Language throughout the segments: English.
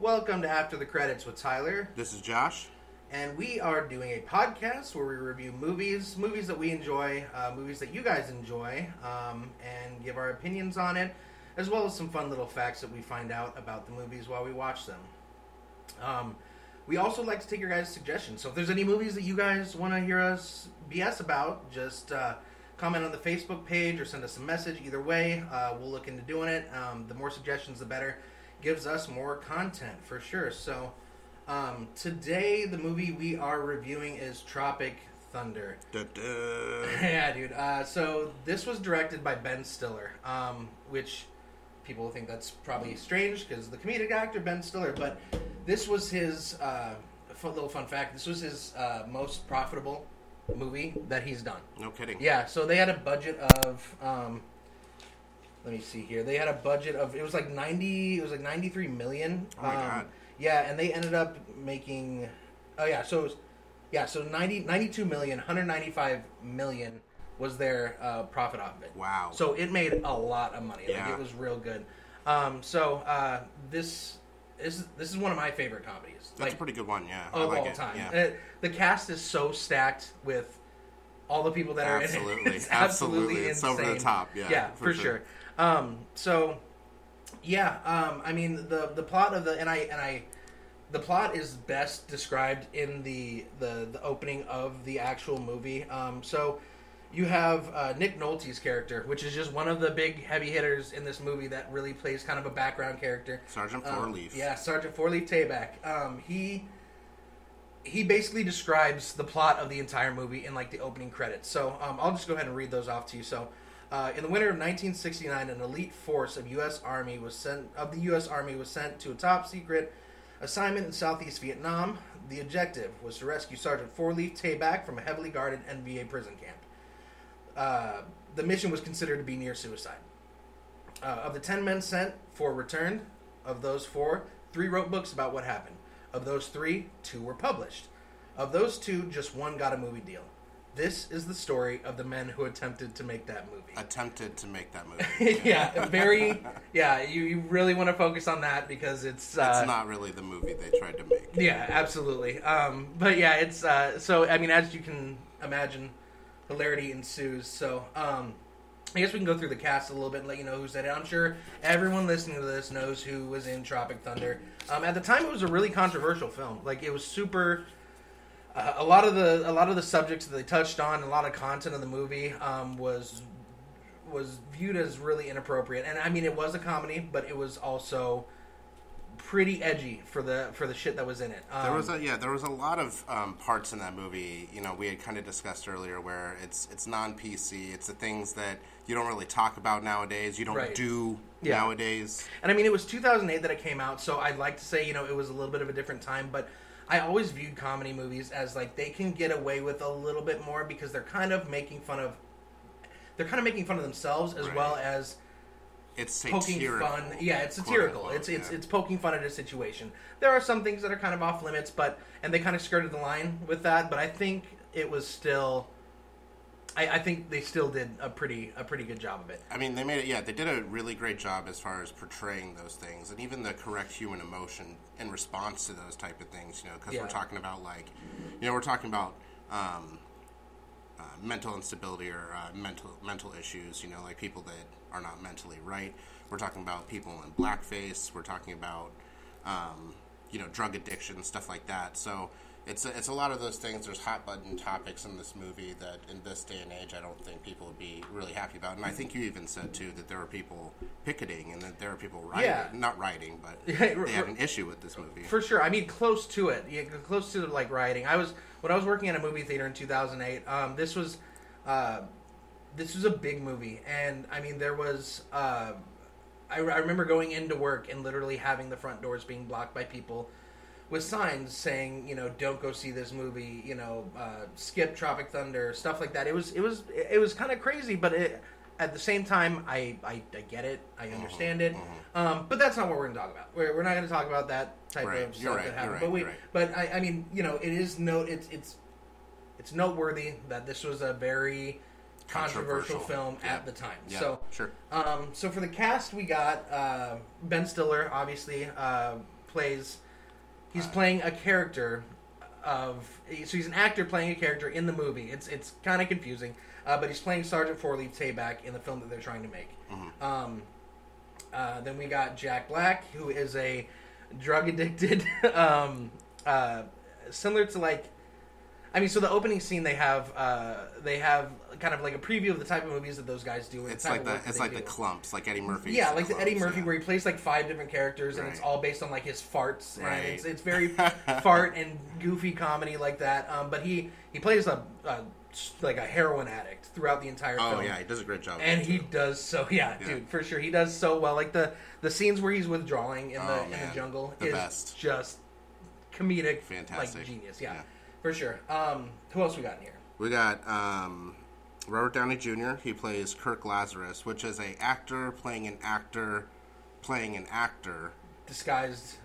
Welcome to After the Credits with Tyler. This is Josh. And we are doing a podcast where we review movies, movies that we enjoy, uh, movies that you guys enjoy, um, and give our opinions on it, as well as some fun little facts that we find out about the movies while we watch them. Um, we also like to take your guys' suggestions. So if there's any movies that you guys want to hear us BS about, just uh, comment on the Facebook page or send us a message. Either way, uh, we'll look into doing it. Um, the more suggestions, the better. Gives us more content for sure. So um, today, the movie we are reviewing is Tropic Thunder. Yeah, dude. Uh, so this was directed by Ben Stiller, um, which people think that's probably strange because the comedic actor Ben Stiller, but this was his uh, fun, little fun fact. This was his uh, most profitable movie that he's done. No kidding. Yeah, so they had a budget of. Um, let me see here. They had a budget of it was like ninety. It was like ninety three million. Oh my Um, God. Yeah, and they ended up making. Oh yeah, so it was, yeah, so 90, 92 million, 195 million was their uh, profit off of it. Wow. So it made a lot of money. Like Yeah. it was real good. Um, so uh, this is this is one of my favorite comedies. That's like a pretty good one. Yeah. I of like all it. time. Yeah. Uh, the cast is so stacked with all the people that are in it. It's absolutely, Absolutely. It's over the top. Yeah, yeah, for for, sure. sure. Um, so, yeah, um, I mean the the plot of the and I and I the plot is best described in the the, the opening of the actual movie. Um, so. You have uh, Nick Nolte's character, which is just one of the big heavy hitters in this movie that really plays kind of a background character. Sergeant Um, Fourleaf. yeah, Sergeant Fourleaf Tayback. Um, he he basically describes the plot of the entire movie in like the opening credits. So um, I'll just go ahead and read those off to you. So. Uh, in the winter of 1969, an elite force of U.S. Army was sent of the U.S. Army was sent to a top secret assignment in Southeast Vietnam. The objective was to rescue Sergeant Fourleaf Tayback from a heavily guarded NVA prison camp. Uh, the mission was considered to be near suicide. Uh, of the 10 men sent, four returned. Of those four, three wrote books about what happened. Of those three, two were published. Of those two, just one got a movie deal. This is the story of the men who attempted to make that movie. Attempted to make that movie. yeah, very. Yeah, you, you really want to focus on that because it's. Uh, it's not really the movie they tried to make. yeah, absolutely. Um, but yeah, it's uh, so. I mean, as you can imagine, hilarity ensues. So, um, I guess we can go through the cast a little bit and let you know who's in it. I'm sure everyone listening to this knows who was in Tropic Thunder. Um, at the time, it was a really controversial film. Like, it was super. Uh, a lot of the a lot of the subjects that they touched on, a lot of content of the movie um, was was viewed as really inappropriate. And I mean, it was a comedy, but it was also pretty edgy for the for the shit that was in it. Um, There was a yeah, there was a lot of um, parts in that movie. You know, we had kind of discussed earlier where it's it's non PC. It's the things that you don't really talk about nowadays. You don't Right. do Yeah. nowadays. And I mean, it was 2008 that it came out, so I'd like to say, you know, it was a little bit of a different time, but I always viewed comedy movies as like they can get away with a little bit more because they're kind of making fun of they're kind of making fun of themselves as Right. well as It's poking fun. Yeah, it's satirical. unquote, It's it's yeah. it's poking fun at a situation. There are some things that are kind of off limits, but and they kind of skirted the line with that, but I think it was still I, I think they still did a pretty a pretty good job of it. I mean, they made it. Yeah, they did a really great job as far as portraying those things, and even the correct human emotion in response to those type of things. You know, because Yeah. we're talking about like, you know, we're talking about um, uh, mental instability or uh, mental mental issues. You know, like people that are not mentally right. We're talking about people in blackface. We're talking about um, you know drug addiction, stuff like that. So. It's a, it's a lot of those things. There's hot button topics in this movie that, in this day and age, I don't think people would be really happy about. And I think you even said too that there are people picketing and that there are people writing, Yeah. not writing, but they have an issue with this movie. For sure. I mean, close to it. Yeah, close to like rioting. I was when I was working at a movie theater in 2008. Um, this was, uh, this was a big movie, and I mean, there was. Uh, I, I remember going into work and literally having the front doors being blocked by people with signs saying, you know, don't go see this movie. You know, uh, skip Tropic Thunder, stuff like that. It was it was it was kind of crazy, but it. At the same time, I, I, I get it, I understand it, um, but that's not what we're going to talk about. We're, we're not going to talk about that type Right. of stuff right. that happened. You're but we, right. but I, I mean, you know, it is note it's it's it's noteworthy that this was a very controversial, Controversial. film Yeah. at the time. Yeah, So sure. um, so for the cast, we got uh, Ben Stiller, obviously uh, plays he's playing a character of so he's an actor playing a character in the movie. It's it's kind of confusing, uh, but he's playing Sergeant Four Leaf Tayback in the film that they're trying to make. Um, uh, then we got Jack Black, who is a drug addicted, um, uh, similar to like. I mean, so the opening scene they have uh, they have kind of like a preview of the type of movies that those guys do. and It's like the it's like the Klumps, like Eddie Murphy. Yeah, like the Eddie Murphy, yeah. where he plays like five different characters, and it's all based on like his farts, and Right. it's it's very fart and goofy comedy like that. Um, but he he plays a, a like a heroin addict throughout the entire Oh film. yeah, he does a great job. and he too. does so yeah, Yeah. dude, for sure, he does so well. Like the the scenes where he's withdrawing in the Oh, in the jungle The is best. just comedic, Fantastic. like genius. Yeah, Yeah. For sure. Um, who else we got in here? We got um, Robert Downey Jr. He plays Kirk Lazarus, which is a actor playing an actor playing an actor Disguised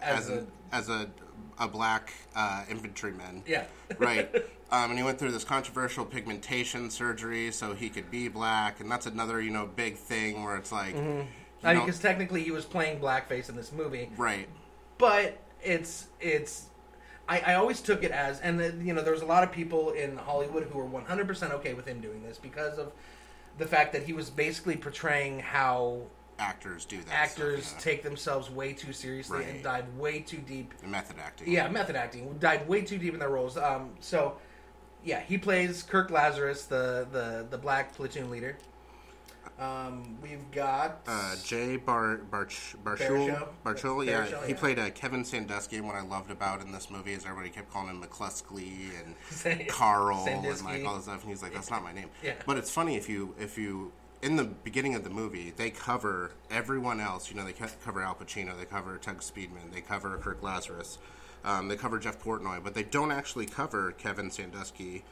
as as, a, a as a a black uh, infantryman. yeah, right. Um, and he went through this controversial pigmentation surgery so he could be black, and that's another you know big thing where it's like, you I mean, because technically he was playing blackface in this movie. right, but it's it's I, I always took it as and uh, you know there was a lot of people in Hollywood who were 100% okay with him doing this because of the fact that he was basically portraying how actors do that. actors stuff, take themselves way too seriously and Right. dive way too deep yeah. method acting. yeah method acting dive way too deep in their roles um so yeah he plays Kirk Lazarus the the the black platoon leader um we've got Uh, Jay Bar Barch Barchul Barchul, yeah, he yeah. played uh, Kevin Sandusky. And what I loved about in this movie is everybody kept calling him McCluskey and Carl and like all this stuff, and he's like, "That's not my name." Yeah. But it's funny if you if you in the beginning of the movie they cover everyone else. You know, they cover Alpa Chino, they cover Tug Speedman, they cover Kirk Lazarus, um, they cover Jeff Portnoy, but they don't actually cover Kevin Sandusky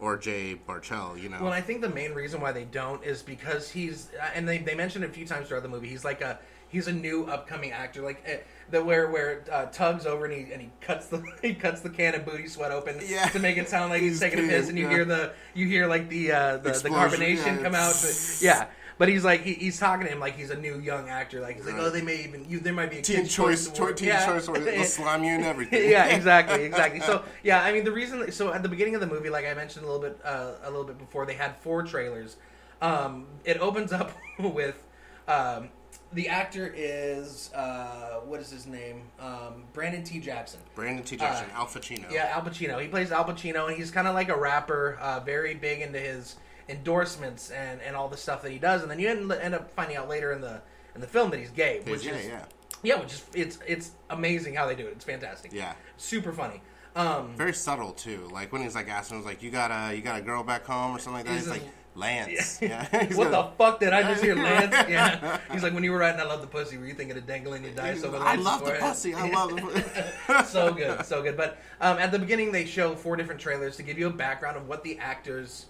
or Jay Baruchel. You know, Well, I think the main reason why they don't is because he's, and they, they mentioned it a few times throughout the movie. He's like a he's a new upcoming actor, like uh, the where where uh, tugs over and he and he cuts the he cuts the can of booty sweat open Yeah. to make it sound like he's, He's taking a piss, and you yeah. hear the you hear like the uh, the, the carbonation yeah. come out, but, yeah. But he's like he, he's talking to him like he's a new young actor, like he's like oh they may even you there might be a Teen Choice, Award. Teen Yeah. Choice, Award, they'll slam you and everything. yeah, exactly, exactly. So yeah, I mean the reason. So at the beginning of the movie, like I mentioned a little bit, uh, a little bit before, they had four trailers. Um, it opens up with um, the actor is uh, what is his name? Um, Brandon T. Jackson. Brandon T. Jackson, Uh, Alpa Chino. Yeah, Alpa Chino. He plays Alpa Chino, and he's kind of like a rapper, uh, very big into his endorsements and, and all the stuff that he does. And then you end, end up finding out later in the in the film that he's gay, which is yeah. yeah, which is it's it's amazing how they do it. It's fantastic. Yeah. super funny. Um, Very subtle too. Like when he's like asking, was like, "You got a you got a girl back home or something like that?" He's He's, like- "Lance." Yeah. He's what got- the fuck did I just hear, Lance? Yeah, he's like, when you were writing, I love the pussy. Were you thinking of dangling your dice over I Lance's love the pussy. I love the. so good, so good. But um, at the beginning, they show four different trailers to give you a background of what the actors'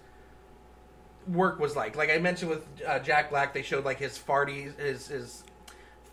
work was like. Like I mentioned with uh, Jack Black, they showed like his farty, his his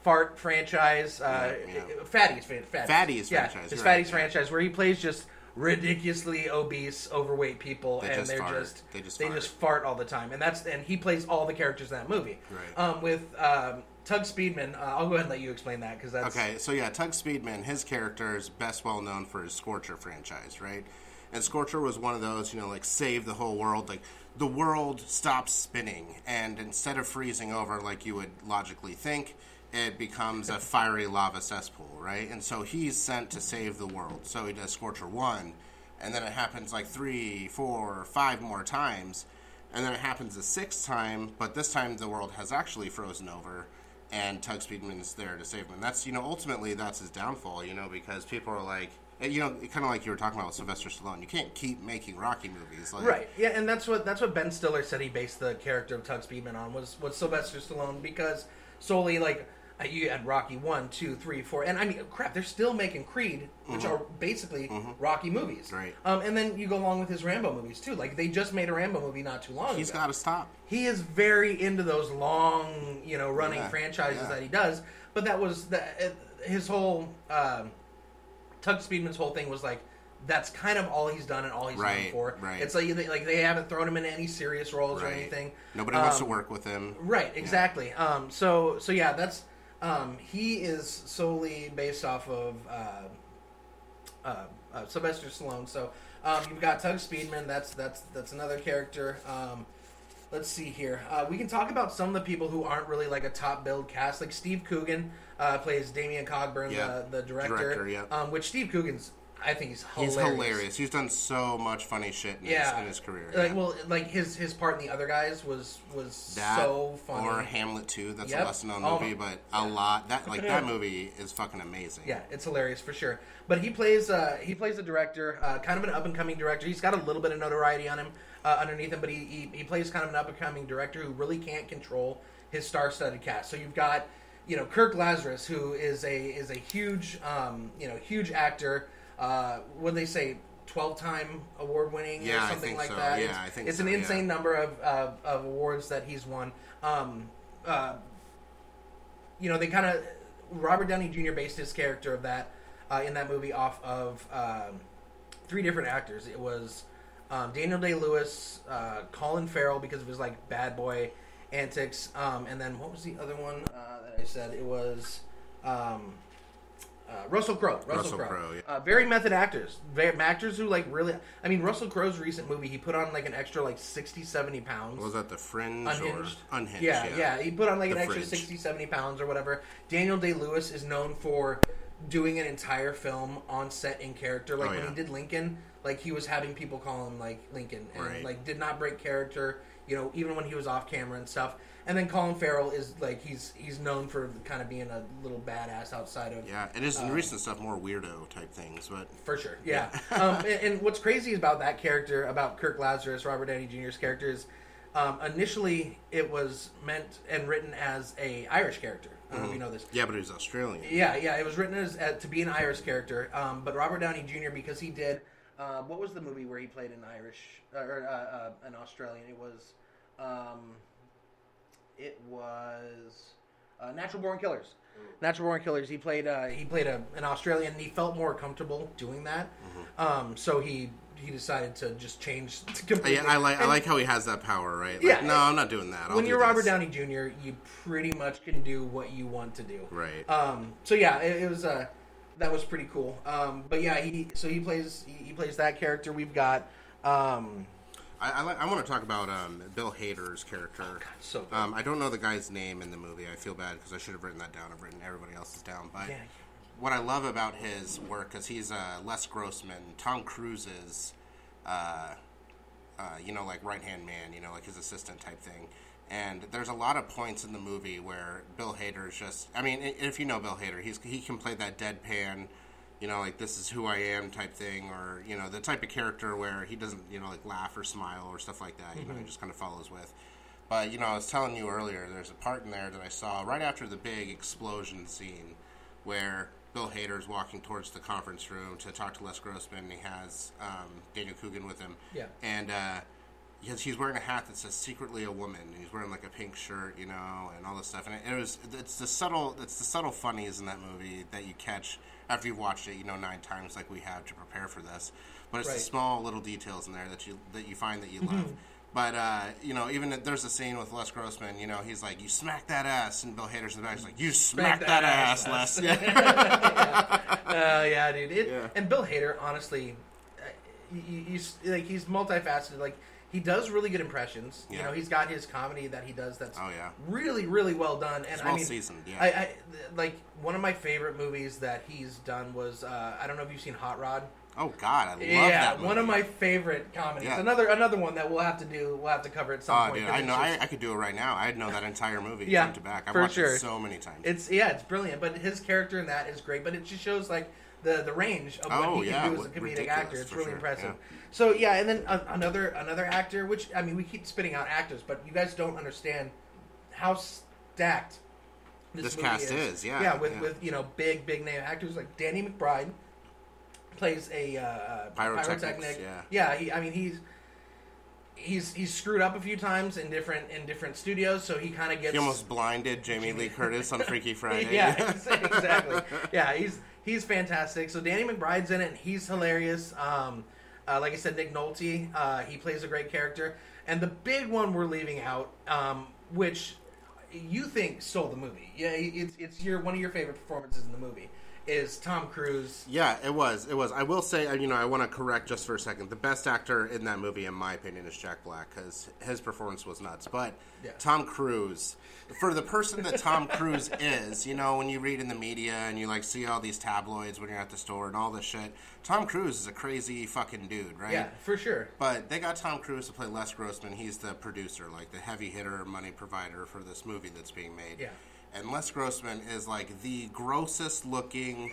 fart franchise, uh, Yeah, yeah. Fatties, Fatties yeah, franchise, his right, Fatties yeah. franchise, where he plays just ridiculously obese, overweight people, They and they're fart. just They just they fart. just fart all the time, and that's and he plays all the characters in that movie. Right. Um, with um, Tug Speedman, uh, I'll go ahead and let you explain that because that's Okay, so yeah, Tug Speedman, his character is best well known for his Scorcher franchise, right? And Scorcher was one of those, you know, like save the whole world. Like the world stops spinning, and instead of freezing over like you would logically think, it becomes a fiery lava cesspool, right? And so he's sent to save the world. So he does Scorcher one, and then it happens like three, four, five more times, and then it happens a sixth time, but this time the world has actually frozen over and Tug Speedman is there to save him. And that's you know ultimately that's his downfall. You know because people are like you know kind of like you were talking about with Sylvester Stallone. You can't keep making Rocky movies. Like, Right. Yeah, and that's what that's what Ben Stiller said he based the character of Tug Speedman on was was Sylvester Stallone because solely like uh, you had Rocky one, two, three, four, and I mean crap, they're still making Creed, which are basically Rocky movies. Mm-hmm. Right. Um, and then you go along with his Rambo movies too. Like they just made a Rambo movie not too long He's got to stop. he is very into those long, you know, running Yeah, franchises yeah. that he does. But that was the, his whole um, Tug Speedman's whole thing was like that's kind of all he's done and all he's known Right, for. right. It's like they, like they haven't thrown him in any serious roles or anything. Nobody wants to Um, work with him. Right, exactly. Um, so so yeah, that's Um, he is solely based off of uh, uh, uh, Sylvester Stallone. So um, you've got Tug Speedman. That's that's that's another character. Um, let's see here. Uh, we can talk about some of the people who aren't really like a top build cast. Like Steve Coogan uh, plays Damian Cockburn, Yeah. the, the director. Director, yeah. Um, which Steve Coogan's, I think he's hilarious. He's hilarious. He's done so much funny shit in, Yeah, his, in his career. Like, yeah. well, like his his part in the other guys was was that so funny. or Hamlet 2. That's Yep. a lesser known Oh, movie, but a lot that like that movie is fucking amazing. Yeah, it's hilarious for sure. But he plays uh, he plays a director, uh, kind of an up and coming director. He's got a little bit of notoriety on him uh, underneath him, but he, he he plays kind of an up and coming director who really can't control his star studded cast. So you've got you know Kirk Lazarus, who is a is a huge um, you know huge actor. Uh, what they say? Twelve time award winning Yeah, or I something think like so. that. Yeah, it's, I think it's so, an yeah. insane number of, uh, of awards that he's won. Um, uh, you know, they kind of Robert Downey Jr. based his character of that uh, in that movie off of um, three different actors. It was um, Daniel Day Lewis, uh, Colin Farrell because of his like bad boy antics, um, and then what was the other one uh, that I said? It was. Um, uh, Russell Crowe. Russell, Russell Crowe. Crowe, yeah. Uh, very method actors. Very, actors who like really. I mean, Russell Crowe's recent movie, he put on like an extra like 60, 70 pounds. Was that the Fringe Unhinged. or Unhinged? Yeah, yeah, He put on like The an extra Fringe. 60, 70 pounds or whatever. Daniel Day Lewis is known for doing an entire film on set in character. Like Oh, when yeah. he did Lincoln, like he was having people call him like Lincoln and Right. like did not break character, you know, even when he was off camera and stuff. And then Colin Farrell is like he's he's known for kind of being a little badass outside of Yeah, it is in Uh, recent stuff more weirdo type things, but for sure, yeah. um, and, and what's crazy about that character, about Kirk Lazarus, Robert Downey Jr.'s character, is um, initially it was meant and written as a Irish character. I don't know if you know this. yeah, but he's Australian. Yeah, yeah, it was written as uh, to be an Irish character. Um, but Robert Downey Jr. because he did uh, what was the movie where he played an Irish or uh, uh, an Australian? It was um, it was uh, Natural Born Killers. Natural Born Killers. He played uh, he played a, an Australian. and He felt more comfortable doing that, um, so he he decided to just change to completely. Yeah, I like I like how he has that power, right? Like, Yeah, no, I'm not doing that. I'll when do you're this. Robert Downey Jr., you pretty much can do what you want to do. Right. Um, so yeah, it, it was uh, that was pretty cool. Um, but yeah, he so he plays he, he plays that character. We've got um, I I, like, I want to talk about um, Bill Hader's character. so good. Um, I don't know the guy's name in the movie. I feel bad because I should have written that down. I've written everybody else's down. But Yeah. what I love about his work, because he's uh, Les Grossman, Tom Cruise's, uh, uh, you know, like right hand man, you know, like his assistant type thing. And there's a lot of points in the movie where Bill Hader is just. I mean, if you know Bill Hader, he's he can play that deadpan, you know, like this is who I am type thing, or you know, the type of character where he doesn't, you know, like laugh or smile or stuff like that. You know, he just kind of follows with. But you know, I was telling you earlier, there's a part in there that I saw right after the big explosion scene, where Bill Hader is walking towards the conference room to talk to Les Grossman. And he has um, Daniel Coogan with him. Yeah. And uh, he's, he's wearing a hat that says "secretly a woman," and he's wearing like a pink shirt, you know, and all this stuff. And it, it was it's the subtle it's the subtle funnies in that movie that you catch after you've watched it, you know, nine times like we have to prepare for this. But it's Right. the small little details in there that you that you find that you love. But uh, you know, even there's a scene with Les Grossman. You know, he's like, "You smack that ass," and Bill Hader's in the back. He's like, "You smack, that that, ass, ass, Les." Les." Yeah. Uh, yeah, dude. It, Yeah. And Bill Hader, honestly, uh, he- he's like he's multifaceted. Like he does really good impressions. You know, he's got his comedy that he does that's Oh, yeah. really, really well done. And It's I mean, seasoned, yeah. I, I like one of my favorite movies that he's done was uh, I don't know if you've seen Hot Rod. oh God, I love yeah, that. Movie. one of my favorite comedies. Yeah. Another another one that we'll have to do. We'll have to cover at some Oh, point. dude, I know. just- I, I could do it right now. I know that entire movie Yeah, front to back. I've for watched sure. it so many times. It's yeah, it's brilliant. But his character in that is great. But it just shows like the the range of what Oh, he yeah, can do as a comedic actor. It's really sure, impressive. yeah. So yeah, and then another another actor, which I mean, we keep spitting out actors, but you guys don't understand how stacked This movie cast is, yeah, yeah, with yeah. with you know big big name actors like Danny McBride plays a uh, Pyrotechnics, yeah. yeah. He, I mean he's. He's he's screwed up a few times in different in different studios, so he kind of gets he almost blinded Jamie Lee Curtis on Freaky Friday. yeah, exactly. Yeah, he's he's fantastic. So Danny McBride's in it, and he's hilarious. Um, uh, like I said, Nick Nolte, uh, he plays a great character. And the big one we're leaving out, um, which you think stole the movie. Yeah, it's it's your one of your favorite performances in the movie is Tom Cruise. Yeah, it was. It was. I will say, uh, you know, I want to correct just for a second. The best actor in that movie, in my opinion, is Jack Black because his performance was nuts. But Yeah. Tom Cruise, for the person that Tom Cruise is, you know, when you read in the media and you like see all these tabloids when you're at the store and all this shit, Tom Cruise is a crazy fucking dude, right? Yeah, for sure. But they got Tom Cruise to play Les Grossman. He's the producer, like the heavy hitter, money provider for this movie that's being made. Yeah. And Les Grossman is like the grossest looking,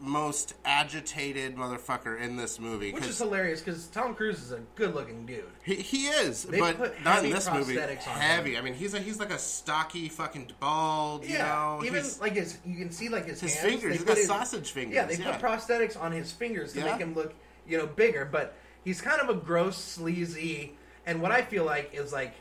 most agitated motherfucker in this movie. Which is hilarious because Tom Cruise is a good-looking dude. he, he is, They but not in heavy this movie. prosthetics him. Heavy. I mean, he's a, he's like a stocky fucking bald. You know, even He's- like his, you can see like his, his hands. fingers. He's got his- sausage fingers. Yeah, they put prosthetics on his fingers to Yeah. make him look, you know, bigger. But he's kind of a gross, sleazy, and what I feel like is like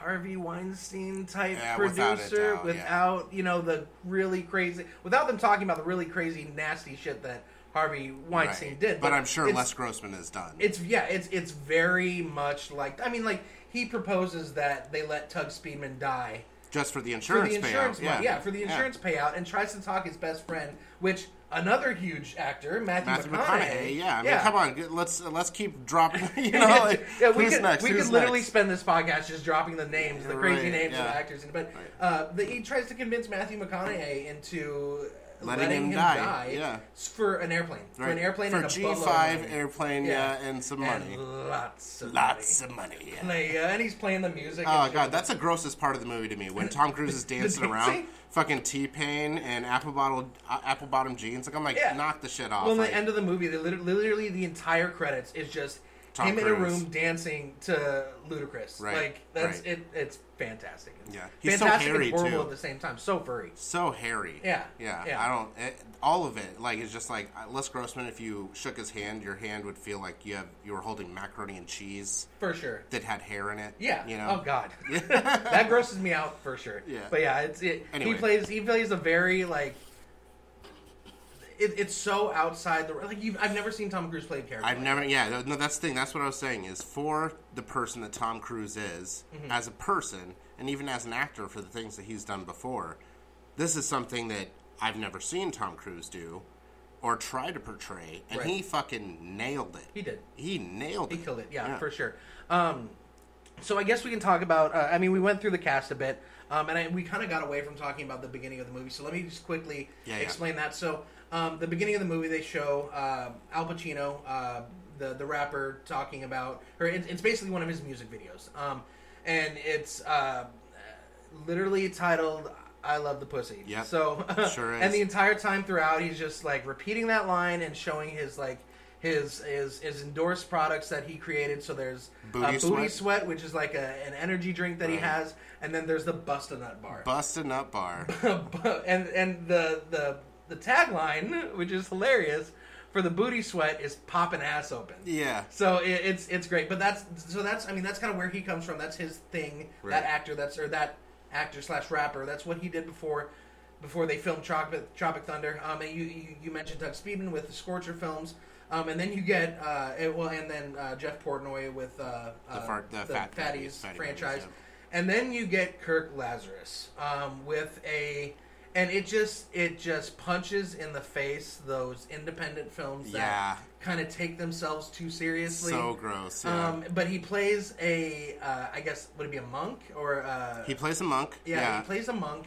Harvey Weinstein type Yeah, without producer doubt, without, yeah. you know, the really crazy, without them talking about the really crazy, nasty shit that Harvey Weinstein Right. did. But I'm sure Les Grossman is done. it's yeah, it's it's very much like I mean, like he proposes that they let Tug Speedman die just for the for insurance, the insurance payout. money, yeah. for the insurance payout, and tries to talk his best friend, which another huge actor, Matthew, Matthew McConaughey. McConaughey. Yeah, I mean, come on, let's let's keep dropping. You know, like, yeah, we who's could next? we who's could literally next? spend this podcast just dropping the names, the crazy Right, names of yeah. the actors. But uh, the, he tries to convince Matthew McConaughey into Letting him die, yeah. for an airplane, for an airplane for and a G five airplane, Yeah. yeah, and some and money, lots of lots money. of money. Yeah. Uh, and he's playing the music. Oh god, shit. that's the grossest part of the movie to me when Tom Cruise is dancing around, fucking T Pain and apple bottle uh, apple bottom jeans. Like I'm like, Yeah. knock the shit off. Well, in like, the end of the movie, they lit- literally the entire credits is just Tom him in a room dancing to Ludacris. Right, Like that's right. it. It's fantastic. It's Yeah. He's so fantastic hairy, and horrible too. at the same time. So furry. so hairy. Yeah, yeah. yeah. I don't. It, all of it, like, it's just like uh, Les Grossman. If you shook his hand, your hand would feel like you have you were holding macaroni and cheese For sure. that had hair in it. Yeah. You know. Oh God. that grosses me out for sure. Yeah. But yeah, it's it. Anyway. He plays. He plays a very like. It, it's so outside the like. You've, I've never seen Tom Cruise play a character. I've like never, yeah, no, that's the thing. That's what I was saying is for the person that Tom Cruise is Mm-hmm. as a person, and even as an actor for the things that he's done before. This is something that I've never seen Tom Cruise do or try to portray, and Right. he fucking nailed it. He did. He nailed He it. He killed it, yeah, for sure. Um, so I guess we can talk about. Uh, I mean, we went through the cast a bit, um, and I, we kind of got away from talking about the beginning of the movie. So let me just quickly Yeah, yeah. explain that. So um, the beginning of the movie, they show uh, Alpa Chino, uh, the the rapper, talking about, or it, it's basically one of his music videos, um, and it's uh, literally titled. I love the pussy. Yep. So, Sure and the entire time throughout, he's just like repeating that line and showing his like his his, his endorsed products that he created. So there's Booty uh, booty Sweat? sweat, which is like a, an energy drink that he has, and then there's the Bust a Nut bar. Busted nut bar. and and the the the tagline, which is hilarious, for the booty sweat is popping ass open. yeah. So it, it's it's great, but that's so that's I mean that's kind of where he comes from. That's his thing. Right. That actor, that's or that actor slash rapper. That's what he did before before they filmed Tropic, Tropic Thunder. Um, and you, you you mentioned Doug Speedman with the Scorcher films. Um, and then you get uh, it, well, and then uh, Jeff Portnoy with uh, uh, The far- the Fat Fatties franchise, Fatties, and then you get Kirk Lazarus um, with a, and it just it just punches in the face those independent films that Yeah. kind of take themselves too seriously. So gross. Yeah. Um, but he plays a, uh, I guess, would it be a monk or? Uh, he plays a monk. yeah, Yeah. he plays a monk.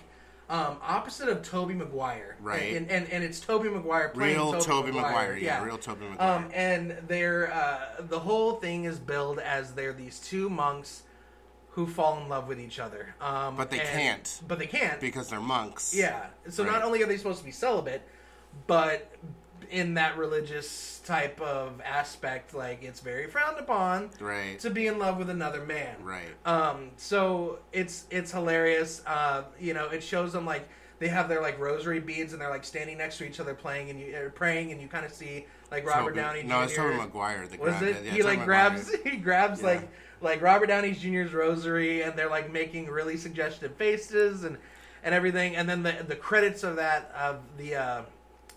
Um, opposite of Tobey Maguire, Right. And and, and it's Tobey Maguire playing Real Toby Tobey Maguire, Maguire, yeah, real Tobey Maguire. Um, and they're uh, the whole thing is billed as they're these two monks who fall in love with each other. Um, But they and- can't. But they can't because they're monks. yeah. So not only are they supposed to be celibate, but in that religious type of aspect, like it's very frowned upon Right. to be in love with another man. Right. Um. So it's it's hilarious. Uh. You know, it shows them like they have their like rosary beads and they're like standing next to each other playing and you uh, praying and you kind of see like Robert Tobey- Downey. No, it's. Tobey Maguire. The Was grabbed it? Yeah, he Tobey like Maguire. grabs he grabs Yeah. like like Robert Downey Jr.'s rosary, and they're like making really suggestive faces and and everything. And then the the credits of that of the uh,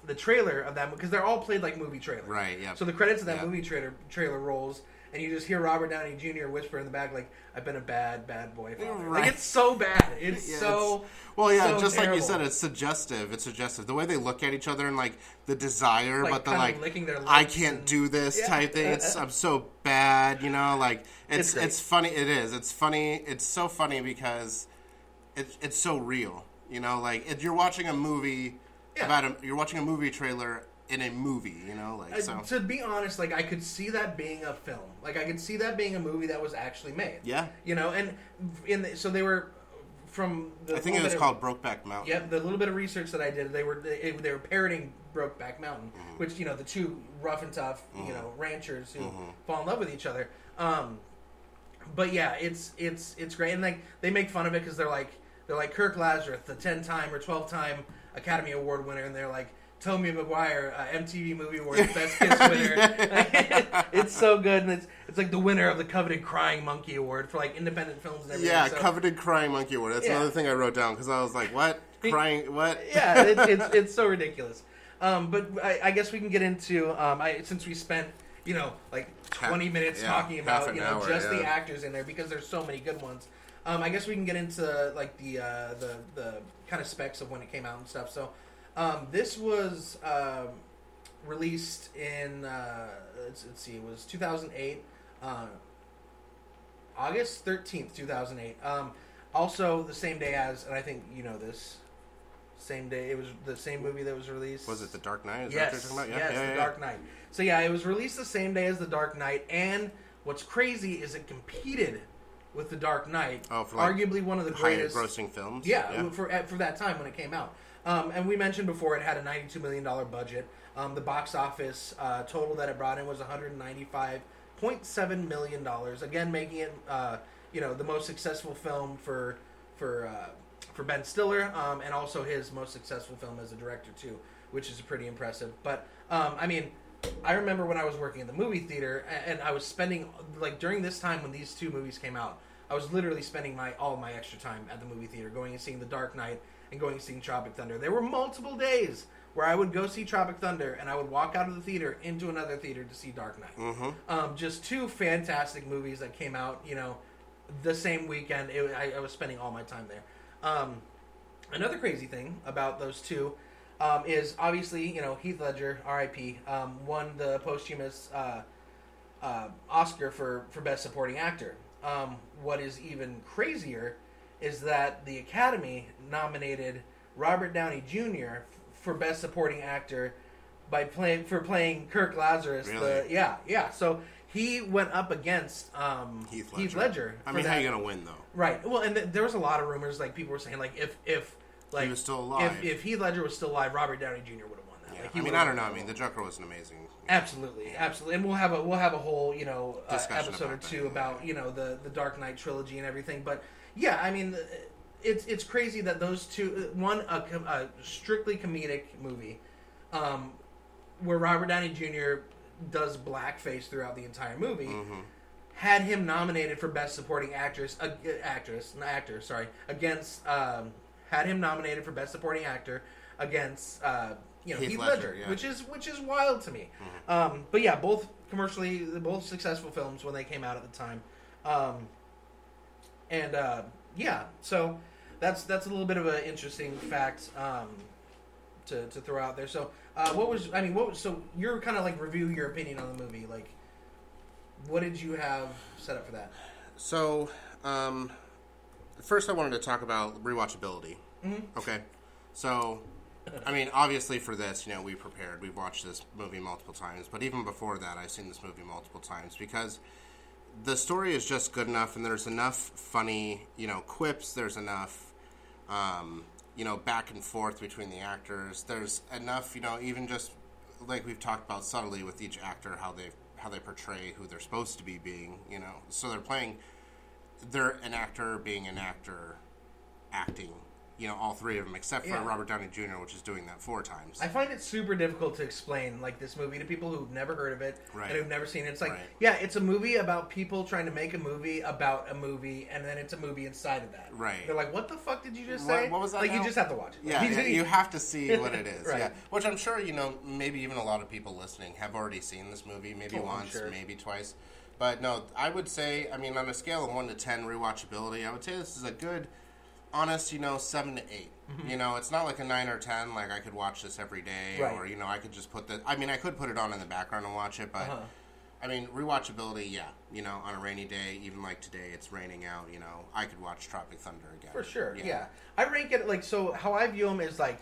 the trailer of that because they're all played like movie trailers. Right. Yeah. So the credits of that Yeah. movie trailer trailer rolls, and you just hear Robert Downey Jr. whisper in the back like, "I've been a bad, bad boy." Right. Like it's so bad. It's Yeah, so it's- well, yeah, so just like you said, it's suggestive. It's suggestive. The way they look at each other and like the desire, Like, but the like, licking their I can't and- do this Yeah. type thing. It's I'm so bad, you know. Like It's it's it's, funny. It is. It's funny. It's so funny because it's it's so real. You know, like if you're watching a movie Yeah. about a you're watching a movie trailer in a movie. You know, like Uh, so. to be honest, like I could see that being a film. Like I could see that being a movie that was actually made. Yeah. You know, and in the, so they were from the I think it was called of, Brokeback Mountain. Yep, the little bit of research that I did, they were they, they were parroting Brokeback Mountain, Mm-hmm. which you know the two rough and tough you know ranchers who fall in love with each other. Um, but yeah, it's it's it's great, and like they make fun of it because they're like they're like Kirk Lazarus, the ten time or twelve time Academy Award winner, and they're like Tommy Maguire, uh, MTV Movie Awards Best Kiss winner. it's so good, and it's it's like the winner of the coveted Crying Monkey Award for like independent films and everything. Yeah, so, coveted crying monkey award. That's Yeah. another thing I wrote down because I was like, "What crying? What?" yeah, it, it's it's so ridiculous. Um, but I, I guess we can get into um, I, since we spent you know like Half- twenty minutes yeah, talking half about you know hour, just the actors in there because there's so many good ones. Um, I guess we can get into like the uh, the the kind of specs of when it came out and stuff. So um, this was um, released in uh, let's, let's see, it was 2008. Uh, August 13th, 2008. Um, also, the same day as, and I think you know this, same day, it was the same movie that was released. Was it The Dark Knight? Is yes, that what you're talking about? yes, yeah, The yeah, Dark Knight. So, yeah, it was released the same day as The Dark Knight, and what's crazy is it competed with The Dark Knight. Oh, for, like, arguably one of the greatest. grossing films. Yeah, for for that time when it came out. Um, and we mentioned before it had a ninety-two million dollar budget. Um, the box office uh, total that it brought in was one hundred ninety-five point seven million dollars. Again, making it uh, you know the most successful film for for uh, for Ben Stiller, um, and also his most successful film as a director too, which is pretty impressive. But um, I mean. I remember when I was working in the movie theater, and I was spending like during this time when these two movies came out, I was literally spending my all my extra time at the movie theater, going and seeing The Dark Knight and going and seeing Tropic Thunder. There were multiple days where I would go see Tropic Thunder and I would walk out of the theater into another theater to see Dark Knight. Mm-hmm. Um, just two fantastic movies that came out, you know, the same weekend. It, I, I was spending all my time there. Um, another crazy thing about those two um, is obviously, you know, Heath Ledger, R.I.P., um, won the posthumous uh, uh, Oscar for, for Best Supporting Actor. Um, what is even crazier is that the Academy nominated Robert Downey Jr. for Best Supporting Actor by playing for playing Kirk Lazarus. The, yeah, yeah. So he went up against um, Heath Heath Ledger. Ledger. I mean, how that. you gonna win though? Right. Well, and th- there was a lot of rumors, like people were saying, like if if like was still alive. if, if Heath Ledger was still alive, Robert Downey Jr. would have won that. Yeah. Like, he I mean, I don't know. I mean, the. Joker was an amazing. absolutely, absolutely, and we'll have a we'll have a whole you know uh, episode or that, two yeah. about you know the the Dark Knight trilogy and everything. But yeah, I mean, it's it's crazy that those two one a, a strictly comedic movie, um, where Robert Downey Jr. does blackface throughout the entire movie Mm-hmm. had him nominated for best supporting actress, uh, actress, not actor, sorry, against um, had him nominated for best supporting actor against uh, you know Heath Heath, Ledger, Ledger, yeah. Mm-hmm. which is which is wild to me. Um, but yeah, both commercially, both successful films when they came out at the time, um, and uh, yeah, so that's that's a little bit of an interesting fact. Um, to, to throw out there. So, uh, what was I mean? What was, so you're kind of like review your opinion on the movie. Like, what did you have set up for that? So, um, first I wanted to talk about rewatchability. Mhm. Okay. So, I mean, obviously for this, you know, we prepared. We've watched this movie multiple times, but even before that, I've seen this movie multiple times because the story is just good enough, and there's enough funny, you know, quips. There's enough, um, you know, back and forth between the actors. There's enough, you know, even just like we've talked about subtly with each actor, how they how they portray who they're supposed to be being. You know, so they're playing. They're an actor being an actor, acting. You know, all three of them, except for Yeah. Robert Downey Jr., which is doing that four times. I find it super difficult to explain like this movie to people who've never heard of it Right. and who've never seen it. It's like, Right. yeah, it's a movie about people trying to make a movie about a movie, and then it's a movie inside of that. Right. They're like, "What the fuck did you just say?" what was that Like, now? you just have to watch it. Yeah, Like, yeah, you have to see what it is. Right. Yeah, which I'm sure you know. Maybe even a lot of people listening have already seen this movie. Maybe Oh, once, sure. maybe twice. But no, I would say, I mean, on a scale of one to ten rewatchability, I would say this is a good, honest, you know, seven to 8 You know, it's not like a nine or ten. Like I could watch this every day, Right. or you know, I could just put the. I mean, I could put it on in the background and watch it, but. Uh-huh. I mean, rewatchability, yeah. You know, on a rainy day, even like today, it's raining out. You know, I could watch Tropic Thunder again. For sure, yeah. I rank it like so. How I view them is like,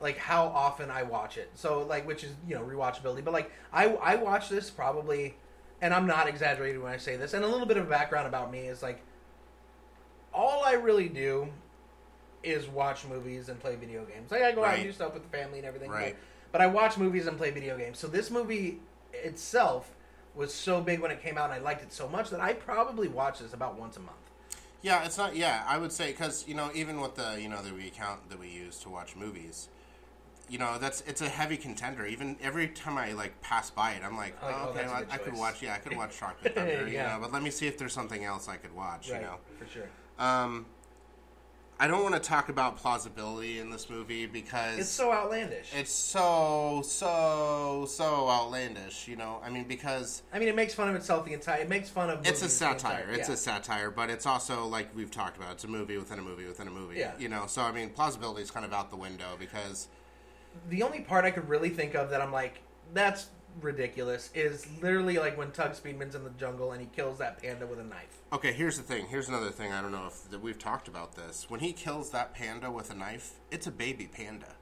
like how often I watch it. So like, which is you know rewatchability. But like, I I watch this probably, and I'm not exaggerating when I say this. And a little bit of a background about me is like, all I really do is watch movies and play video games. Like I go out Right. and do stuff with the family and everything. Right. But, but I watch movies and play video games. So this movie itself was so big when it came out, and I liked it so much that I probably watch this about once a month. Yeah, it's not. Yeah, I would say because you know even with the you know the account that we use to watch movies, you know that's it's a heavy contender. Even every time I like pass by it, I'm like, Like, oh, oh, okay, that's a well, good I could choice. watch. Yeah, I could watch Tropic Thunder. Yeah. You know, but let me see if there's something else I could watch. You know, For sure. um, I don't want to talk about plausibility in this movie because It's so outlandish. it's so so so outlandish. You know, I mean because I mean, it makes fun of itself the entire. It makes fun of. it's a satire. entire- It's yeah. a satire, but it's also like we've talked about. It's a movie within a movie within a movie. Yeah. You know, so I mean, plausibility is kind of out the window because The only part I could really think of that I'm like, that's ridiculous, is literally like when Tug Speedman's in the jungle and he kills that panda with a knife. okay, here's the thing. Here's another thing. I don't know if that we've talked about this. When he kills that panda with a knife, it's a baby panda.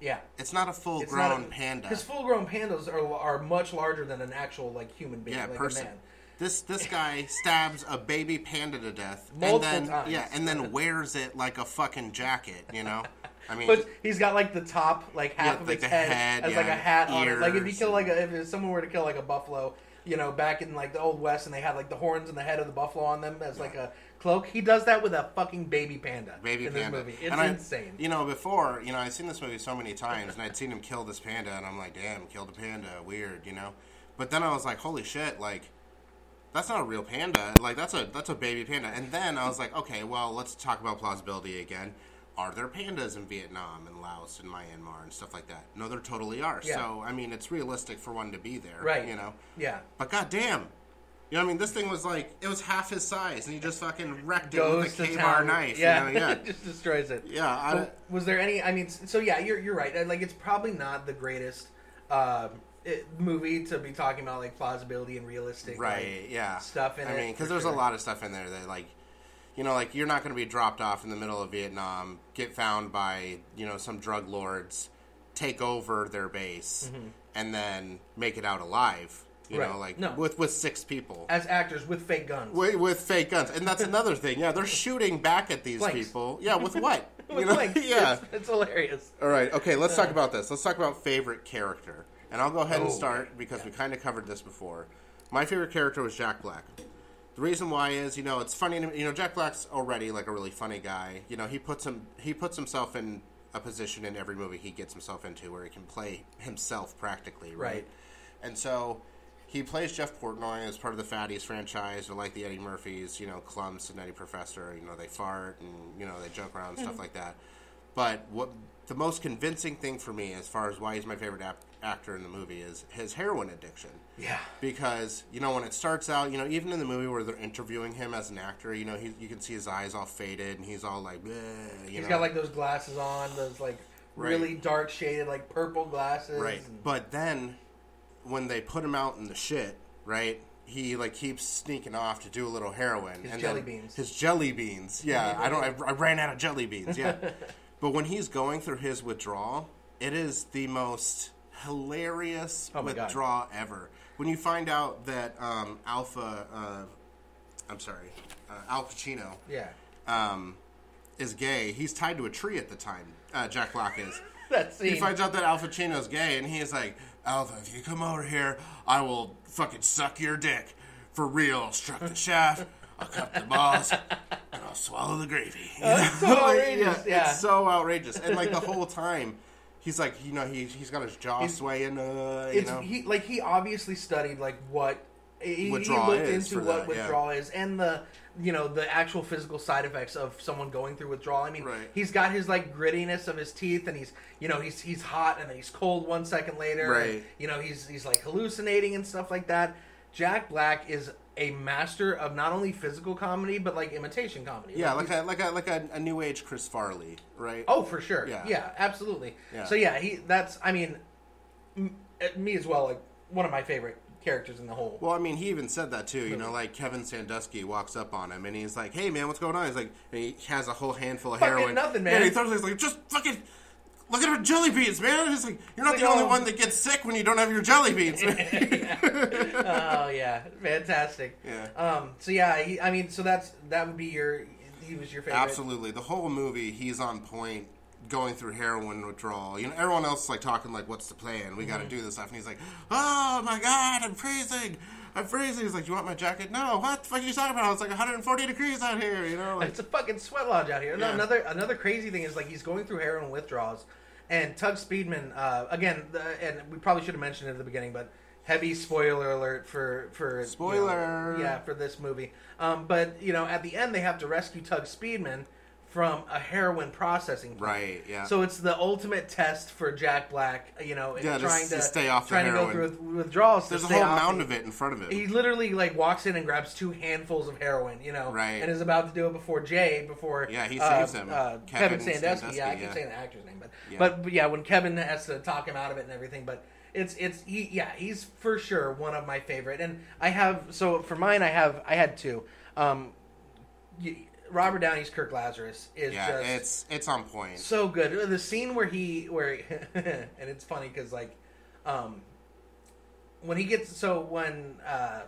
Yeah. It's not a full grown panda. Because full-grown pandas are are much larger than an actual like human being, yeah, like person. a man. This this guy stabs a baby panda to death, Multiple and then times. yeah, and then wears it like a fucking jacket. You know, I mean, But he's got like the top, like half Yeah, of like its head, head, as like a hat on it. Like if you kill like a, if someone were to kill like a buffalo, you know, back in like the old west, and they had like the horns and the head of the buffalo on them as like a cloak. He does that with a fucking baby panda. baby in panda. This movie. It's And I- insane. you know, before you know, I'd seen this movie so many times, and I'd seen him kill this panda, and I'm like, damn, killed a panda, weird, you know. But then I was like, holy shit, like. That's not a real panda. Like that's a that's a baby panda. And then I was like, okay, well, let's talk about plausibility again. Are there pandas in Vietnam and Laos and Myanmar and stuff like that? No, there totally are. Yeah. So I mean, it's realistic for one to be there, Right. You know. yeah. But goddamn, you know, what I mean, this thing was like it was half his size, and he just fucking wrecked it Goes with a K bar knife. Yeah. you know? yeah, just destroys it. yeah. I, was there any? I mean, so yeah, you're you're right. Like, it's probably not the greatest um, it, movie to be talking about like plausibility and realistic, right like, yeah stuff in i it, mean because there's sure. a lot of stuff in there that like you know like you're not going to be dropped off in the middle of vietnam get found by you know some drug lords take over their base and then make it out alive you Mm-hmm. Right. know like No. with with six people as actors with fake guns. with, with fake guns and that's another thing yeah they're shooting back at these Blanks. people yeah with what With You know? yeah it's, it's hilarious. all right. Okay. Let's talk about this. Let's talk about favorite character. And I'll go ahead and Oh, start because we kind of covered this before. My favorite character was Jack Black. The reason why is, you know, it's funny. To you know, Jack Black's already like a really funny guy. You know, he puts him he puts himself in a position in every movie he gets himself into where he can play himself practically, right? Right. And so he plays Jeff Portnoy as part of the Fatties franchise, or like the Eddie Murphys, you know, Klumps and Eddie Professor. You know, they fart and you know they joke around and stuff mm-hmm. like that. But what the most convincing thing for me, as far as why he's my favorite ap- actor in the movie, is his heroin addiction. Yeah. Because you know when it starts out, you know even in the movie where they're interviewing him as an actor, you know he, you can see his eyes all faded and he's all like, you He's know? got like those glasses on, those like Right. really dark shaded, like purple glasses. Right. and- But then when they put him out in the shit, right? He like keeps sneaking off to do a little heroin. His and jelly beans. His jelly beans. Yeah, I don't. I, I ran out of jelly beans. Yeah. but when he's going through his withdrawal, it is the most hilarious Oh my God. withdrawal ever. When you find out that um, Alpa, uh, I'm sorry, uh, Alpa Chino, yeah. um, is gay. He's tied to a tree at the time. Uh, Jack Black is. That scene. He finds out that Alpa Chino's gay, and he's like, Alpa, if you come over here, I will fucking suck your dick. For real. Struck the shaft, I'll cut the balls, and I'll swallow the gravy. You That's so? Like, outrageous, yeah. It's so outrageous. And like the whole time, he's like, you know, he, he's got his jaw He's- swaying, uh, you it's know. he like he obviously studied like what he, he looked into what that, yeah. withdrawal is and the you know the actual physical side effects of someone going through withdrawal. I mean, Right. he's got his like grittiness of his teeth, and he's you know he's he's hot and then he's cold one second later. and, Right. you know he's he's like hallucinating and stuff like that. Jack Black is a master of not only physical comedy but like imitation comedy. Yeah, like he's- a like a like a, a new age Chris Farley, right? Oh, for sure. Yeah. Yeah, absolutely. Yeah. So yeah, he that's I mean m- uh, me as well like one of my favorite characters in the whole. Well, I mean, he even said that too. You know, like Kevin Sandusky walks up on him and he's like, "Hey, man, what's going on?" He's like, and he has a whole handful of Fucking heroin. nothing, man. he throws it. He's like, "Just fucking look at her jelly beans, man." He's like, "You're not It's the only oh. one that gets sick when you don't have your jelly beans." man." oh yeah, fantastic. Yeah. Um. So yeah, he, I mean, so that's that would be your he was your favorite. Absolutely, the whole movie, he's on point. Going through heroin withdrawal, you know, everyone else is like talking like, "What's the plan? We got Mm-hmm. to do this stuff." And he's like, "Oh my god, I'm freezing! I'm freezing!" He's like, "You want my jacket?" No, what the fuck are you talking about? It's like 140 degrees out here, you know. Like, It's a fucking sweat lodge out here. Yeah. Another another crazy thing is like he's going through heroin withdrawals, and Tug Speedman uh, again, the, and we probably should have mentioned it at the beginning, but heavy spoiler alert for for you know, Spoiler. yeah, for this movie. Um, but you know, at the end they have to rescue Tug Speedman from a heroin processing plant. Right, yeah. So it's the ultimate test for Jack Black. You know, Yeah, trying to, to stay off the trying to go through with- withdrawals. There's a whole mound of it in front of him. he literally like walks in and grabs two handfuls of heroin, you know, Right. and is about to do it before Jay, before Yeah, he uh, saves him. Uh, Kevin, Kevin Sandusky. Yeah, I Sandusky, keep yeah. saying the actor's name, but Yeah. but, yeah, when Kevin has to talk him out of it and everything, but it's it's he yeah he's for sure one of my favorite, and I have so for mine I have I had two. Um, Robert Downey's Kirk Lazarus is yeah, just it's it's on point. so good. The scene where he where and it's funny because like um when he gets so when uh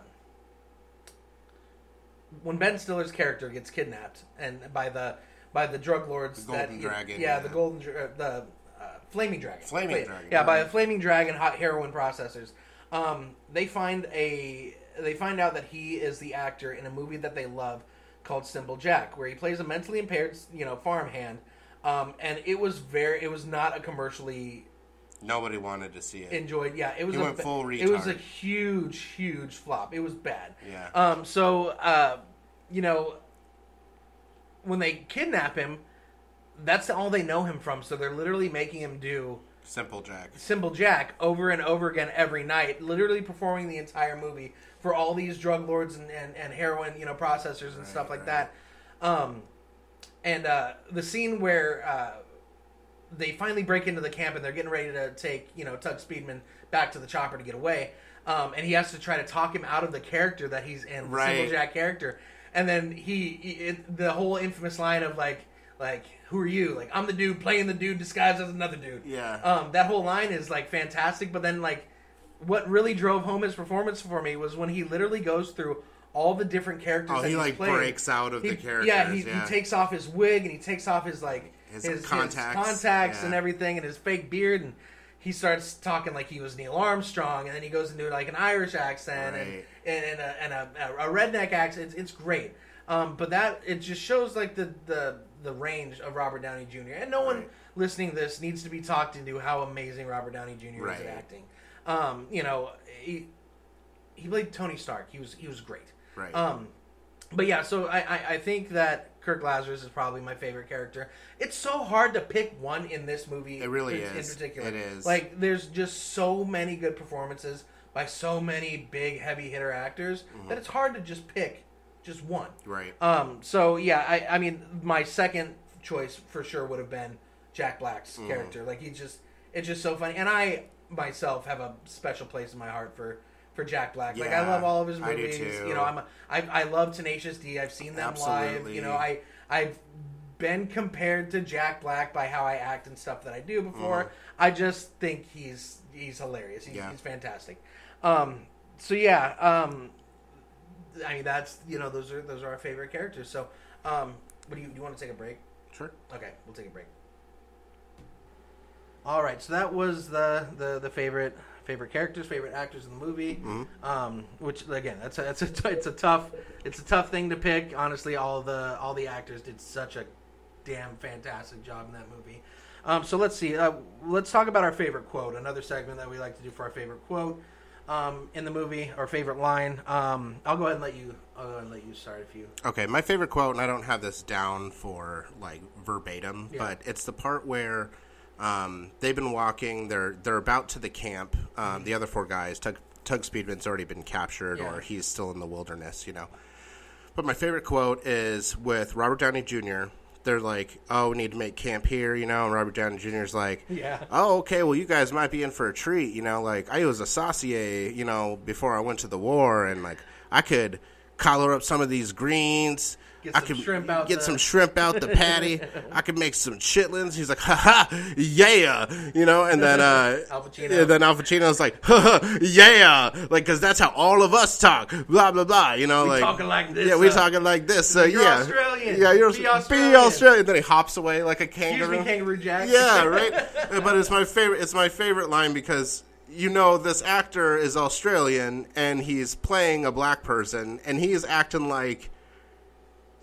when Ben Stiller's character gets kidnapped and by the by the drug lords The that Golden Dragon, yeah, yeah. the golden uh, the uh, flaming dragon Flaming Dragon, yeah by the flaming dragon hot heroin processors um they find a they find out that he is the actor in a movie that they love called Simple Jack where he plays a mentally impaired you know farmhand um and it was very it was not a commercially Nobody wanted to see it. enjoyed. Yeah, it was He a went full It was a huge, huge flop. It was bad. Yeah. Um. So, uh, you know, when they kidnap him, that's all they know him from. So they're literally making him do Simple Jack. Simple Jack over and over again every night, literally performing the entire movie for all these drug lords and, and, and heroin, you know, processors and stuff like right. that. Um, and uh, the scene where uh, they finally break into the camp and they're getting ready to take, you know, Tug Speedman back to the chopper to get away. Um, and he has to try to talk him out of the character that he's in, the Right. Simple Jack character. And then he, he it, the whole infamous line of like, like, who are you? Like, I'm the dude playing the dude disguised as another dude. Yeah. Um, that whole line is like fantastic, but then like, what really drove home his performance for me was when he literally goes through all the different characters. Oh, that he, like, played. breaks out of He- the characters, Yeah, he, yeah. he takes off his wig and he takes off his like His his, his contacts, contacts and everything, and his fake beard, and he starts talking like he was Neil Armstrong, and then he goes into like an Irish accent Right. and and, a, and a, a redneck accent. It's, it's great. Um, but that it just shows like the, the the range of Robert Downey Jr. And no one listening to this needs to be talked into how amazing Robert Downey Jr. is at acting. Um, you know, he he played Tony Stark. He was he was great. Right. Um, but yeah, so I, I, I think that Kirk Lazarus is probably my favorite character. It's so hard to pick one in this movie. It really in, is. In particular, It is. Like, there's just so many good performances by so many big heavy hitter actors Mm-hmm. that it's hard to just pick just one. right. Um, so yeah, I, I mean, my second choice for sure would have been Jack Black's Mm-hmm. character. Like he just, it's just so funny, and I myself have a special place in my heart for for Jack Black. like I love all of his I do movies. too. You know, I'm a, I, I love Tenacious D. I've seen them live. Absolutely. You know, I I've been compared to Jack Black by how I act and stuff that I do before. I just think he's he's hilarious. He's, Mm-hmm. Yeah. he's fantastic. Um, so yeah, um, I mean that's you know those are those are our favorite characters. So, um, what do you do? You want to take a break? Sure. Okay, we'll take a break. All right, so that was the the, the favorite favorite characters, favorite actors in the movie. Mm-hmm. Um, which again, that's a, that's a t- it's a tough it's a tough thing to pick. Honestly, all the all the actors did such a damn fantastic job in that movie. Um, so let's see. Uh, let's talk about our favorite quote. Another segment that we like to do for our favorite quote um, in the movie, our favorite line. Um, I'll go ahead and let you. I'll go ahead and let you start if you. Okay, my favorite quote, and I don't have this down for like verbatim, Yeah. but it's the part where um, they've been walking. They're they're about to the camp. Um, The other four guys, Tug, Tug Speedman's already been captured Yeah. or he's still in the wilderness, you know. But my favorite quote is with Robert Downey Jr. They're like, "Oh, we need to make camp here," you know, and Robert Downey Jr. is like, Yeah. oh, okay, well, you guys might be in for a treat, you know, like I was a saucier, you know, before I went to the war, and like I could collar up some of these greens." Get I some could shrimp out get the- some shrimp out the patty. I could make some chitlins. He's like, ha ha, yeah, you know. And then, uh, Alpa Chino. then Alpa Chino's like, ha ha, yeah, like because that's how all of us talk. Blah blah blah. You know, We like talking like this, Yeah, we uh, talking like this. So you're yeah, Australian. Yeah, you're Be be Australian. Australian. Then he hops away like a Excuse kangaroo. me, Kangaroo Jack. Yeah, right. but it's my favorite. It's my favorite line because you know this actor is Australian and he's playing a black person and he is acting like.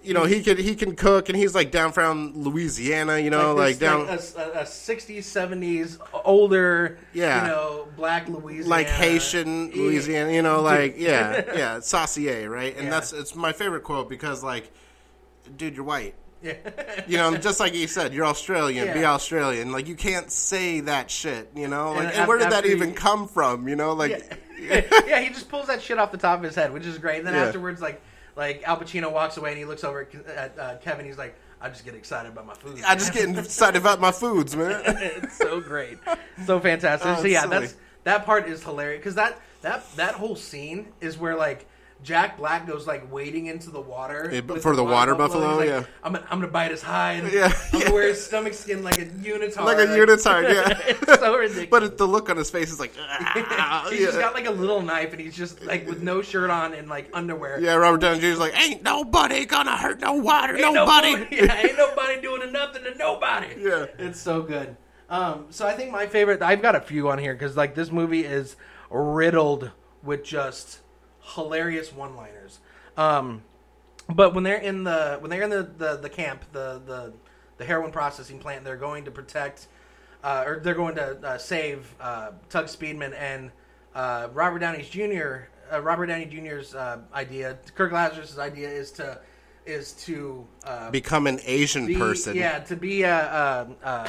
You know he can he can cook and he's like down from Louisiana. You know, like, this, down a, a, a 60s, 70s, older, Yeah. you know, black Louisiana. like Haitian Louisiana, you know, like yeah, yeah, saucier, right? And Yeah. that's it's my favorite quote because like, dude, you're white. Yeah. You know, just like you said, you're Australian. Be Australian. Like you can't say that shit. You know, like And and, where did that even you- come from? You know, like yeah. yeah, he just pulls that shit off the top of his head, which is great. And then Yeah. afterwards, like, like Alpa Chino walks away and he looks over at, at uh, Kevin. He's like, "I just get excited about my food." I just get excited about my foods, man. it's so great, so fantastic. Oh, so yeah, silly. that's that part is hilarious because that that that whole scene is where like. Jack Black goes like wading into the water with for the water buffalo, He's yeah. I'm gonna, I'm gonna bite his hide. Yeah, I'm gonna wear his stomach skin like a unitard. like a unitard, yeah. it's so ridiculous. but it, the look on his face is like, ah, he's yeah. just got like a little knife and he's just like with no shirt on and like underwear. yeah, Robert Downey Jr. is like, ain't nobody gonna hurt no water, Ain't nobody. yeah, ain't nobody doing nothing to nobody. Yeah. it's so good. Um, so I think my favorite. I've got a few on here because like this movie is riddled with just hilarious one-liners. Um, but when they're in the when they're in the, the, the camp, the, the the heroin processing plant, they're going to protect, uh, or they're going to uh, save uh, Tug Speedman and uh, Robert Downey's Jr. Uh, Robert Downey Jr.'s uh, idea, Kirk Lazarus' idea is to is to uh, Become an Asian be- person, Yeah, to be a, a, a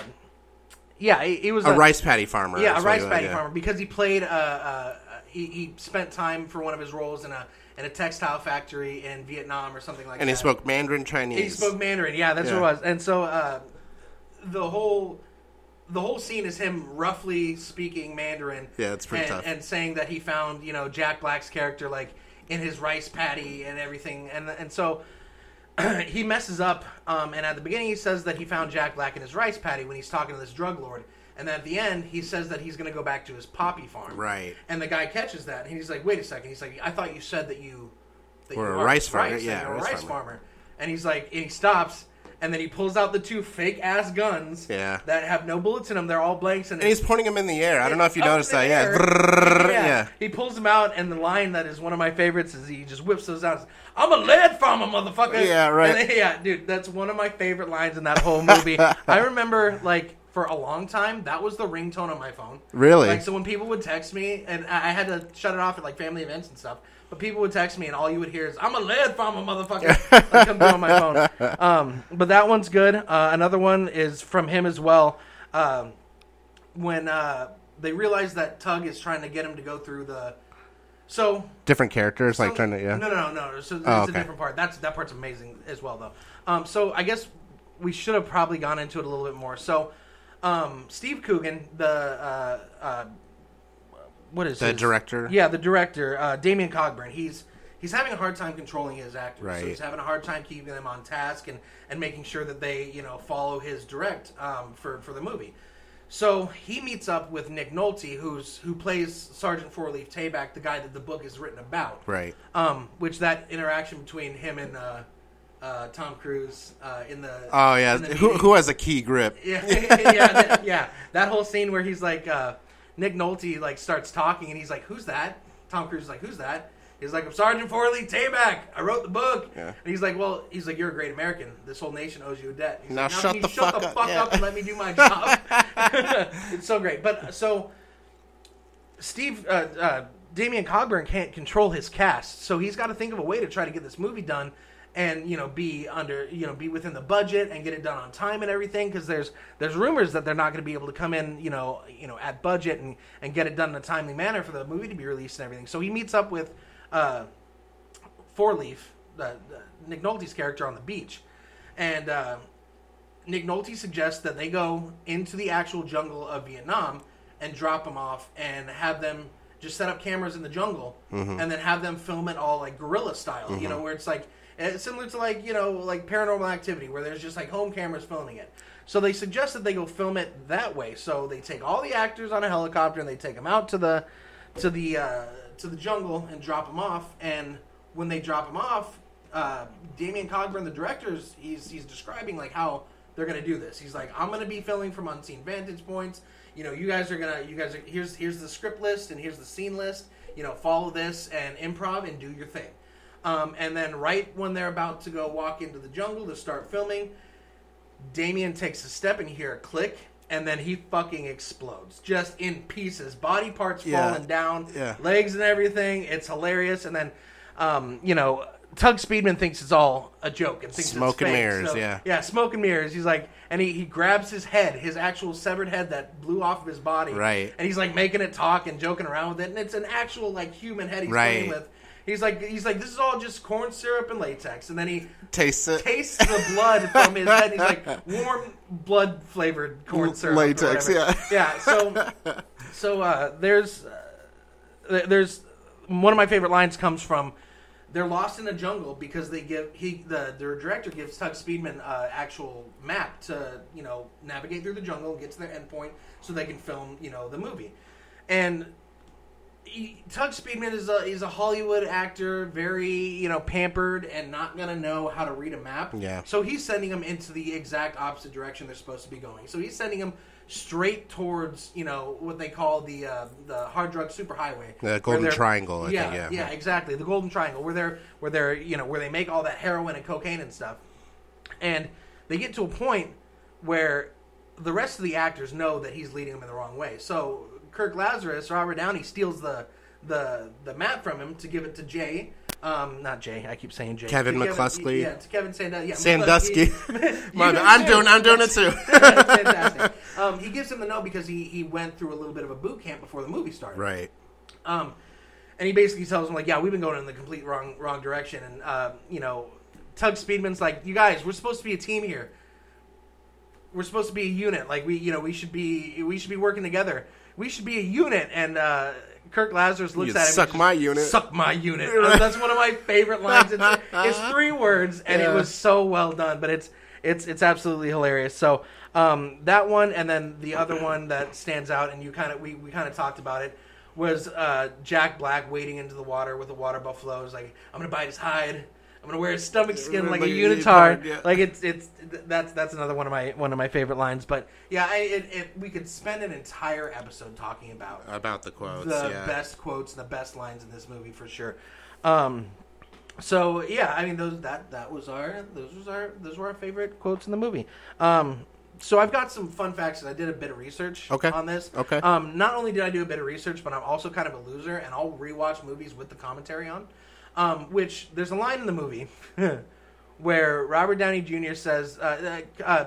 yeah, he, he was a rice paddy farmer. yeah, a rice yeah. farmer because he played. Uh, he, he spent time for one of his roles in a in a textile factory in Vietnam or something like And that. And he spoke Mandarin Chinese. He spoke Mandarin. Yeah, that's Yeah. what it was. And so uh, the whole the whole scene is him roughly speaking Mandarin. Yeah, it's pretty and, tough. And saying that he found you know Jack Black's character like in his rice paddy and everything, and and so. he messes up, um, and at the beginning he says that he found Jack Black in his rice paddy when he's talking to this drug lord, and then at the end he says that he's going to go back to his poppy farm. Right. And the guy catches that, and he's like, "Wait a second. He's like, "I thought you said that you that Were you a are rice farmer, yeah, you're a rice rice farmer. farmer." And he's like, and he stops, and then he pulls out the two fake ass guns Yeah. that have no bullets in them. They're all blanks, and And he's pointing them in the air. I don't know if you noticed that. Yeah. yeah. yeah. He pulls them out, and the line that is one of my favorites is he just whips those out. I'm a lead farmer, motherfucker. Yeah, right. Then- yeah, dude, that's one of my favorite lines in that whole movie. I remember, like, for a long time, that was the ringtone on my phone. Really? Like, so when people would text me, and I I had to shut it off at like family events and stuff. But people would text me, and all you would hear is "I'm a lead farmer, motherfucker." like come through on my phone. Um, but that one's good. Uh, another one is from him as well. Um, when uh, they realize that Tug is trying to get him to go through the. So Different characters, like so- trying to, yeah. No, no, no, no. So it's Oh, a okay. different part. That's that part's amazing as well, though. Um, so I guess we should have probably gone into it a little bit more. So um, Steve Coogan, the uh, uh, what is The his- director? Yeah, the director, uh, Damien Cockburn. He's he's having a hard time controlling his actors. Right. So he's having a hard time keeping them on task and and making sure that they you know follow his direct um, for for the movie. So he meets up with Nick Nolte, who's who plays Sergeant Four Leaf Tayback, the guy that the book is written about. Right. Um, which that interaction between him and uh, uh, Tom Cruise uh, in the Oh, yeah. the Who, who has a key grip? yeah yeah that, yeah that whole scene where he's like uh, Nick Nolte like starts talking and he's like who's that Tom Cruise is like who's that he's like I'm Sergeant Four Leaf Tayback I wrote the book Yeah. and he's like well he's like you're a great American this whole nation owes you a debt he's Now like, shut can the shut fuck the up." fuck Yeah. up and let me do my job it's so great but so Steve uh, uh, Damien Cockburn can't control his cast, so he's got to think of a way to try to get this movie done. And you know be under you know be within the budget and get it done on time and everything because there's there's rumors that they're not going to be able to come in you know you know at budget and and get it done in a timely manner for the movie to be released and everything. So he meets up with uh, Four Leaf, the Nick Nolte's character on the beach, and uh, Nick Nolte suggests that they go into the actual jungle of Vietnam and drop them off and have them just set up cameras in the jungle Mm-hmm. and then have them film it all like guerrilla style. You know, where it's like it's similar to like you know like Paranormal Activity, where there's just like home cameras filming it. So they suggest that they go film it that way. So they take all the actors on a helicopter and they take them out to the to the uh, to the jungle and drop them off. And when they drop them off, uh, Damien Cockburn, the director's, he's he's describing like how they're gonna do this. He's like, I'm gonna be filming from unseen vantage points. You know, you guys are gonna, you guys are here's here's the script list and here's the scene list. You know, follow this and improv and do your thing. Um, and then right when they're about to go walk into the jungle to start filming, Damien takes a step and you hear a click, and then he fucking explodes, just in pieces, body parts Yeah. falling down, Yeah. legs and everything. It's hilarious. And then, um, you know, Tug Speedman thinks it's all a joke and thinks Smoke it's and mirrors, So- yeah. yeah, smoke and mirrors. He's like, and he, he grabs his head, his actual severed head that blew off of his body, Right. And he's like making it talk and joking around with it, and it's an actual like human head he's Right. playing with. He's like, he's like, this is all just corn syrup and latex, and then he Taste it. tastes the blood from his head. He's like warm blood flavored corn syrup. Latex, yeah. yeah. So, so uh, there's uh, there's one of my favorite lines comes from they're lost in the jungle because they give he the the director gives Tug Speedman uh, actual map to you know navigate through the jungle and get to their endpoint so they can film you know the movie, and Tug Speedman is a is a Hollywood actor, very you know pampered and not gonna know how to read a map. Yeah. So he's sending them into the exact opposite direction they're supposed to be going. So he's sending them straight towards you know what they call the uh, the hard drug superhighway, The Golden Triangle, I yeah, think, yeah. yeah, exactly. The Golden Triangle, where they're where they're you know where they make all that heroin and cocaine and stuff, and they get to a point where the rest of the actors know that he's leading them in the wrong way. So Kirk Lazarus, or Robert Downey, steals the the the map from him to give it to Jay. Um, not Jay. I keep saying Jay. Kevin To McCluskey. Yeah, to Kevin Sandusky. Yeah, Sandusky. McCluskey. My do I'm too. doing. I'm doing it too. Fantastic. Um, he gives him the note because he, he went through a little bit of a boot camp before the movie started. right. Um, and he basically tells him like, "Yeah, we've been going in the complete wrong wrong direction." And uh, you know, Tug Speedman's like, "You guys, we're supposed to be a team here. We're supposed to be a unit. Like we, you know, we should be we should be working together. We should be a unit." And uh, Kirk Lazarus looks You at him. suck my just, unit. Suck my unit. Uh, That's one of my favorite lines. It's, it's three words, and it was so well done. But it's it's it's absolutely hilarious. So um, that one, and then the other one that stands out, and you kind of we, we kind of talked about it, was uh, Jack Black wading into the water with a water buffalo. He's like, I'm gonna bite his hide. I'm gonna wear a stomach skin like a Like a unitard. unitard, yeah. Like it's it's that's that's another one of my one of my favorite lines. But yeah, I, it, it we could spend an entire episode talking about About the quotes. the yeah. best quotes and the best lines in this movie for sure. Um, so yeah, I mean those that that was our those was our those were our favorite quotes in the movie. Um, so I've got some fun facts. 'cause I did a bit of research Okay. on this. Okay. Um, not only did I do a bit of research, but I'm also kind of a loser, and I'll rewatch movies with the commentary on. Um, which there's a line in the movie where Robert Downey Jr. says, uh, uh, uh,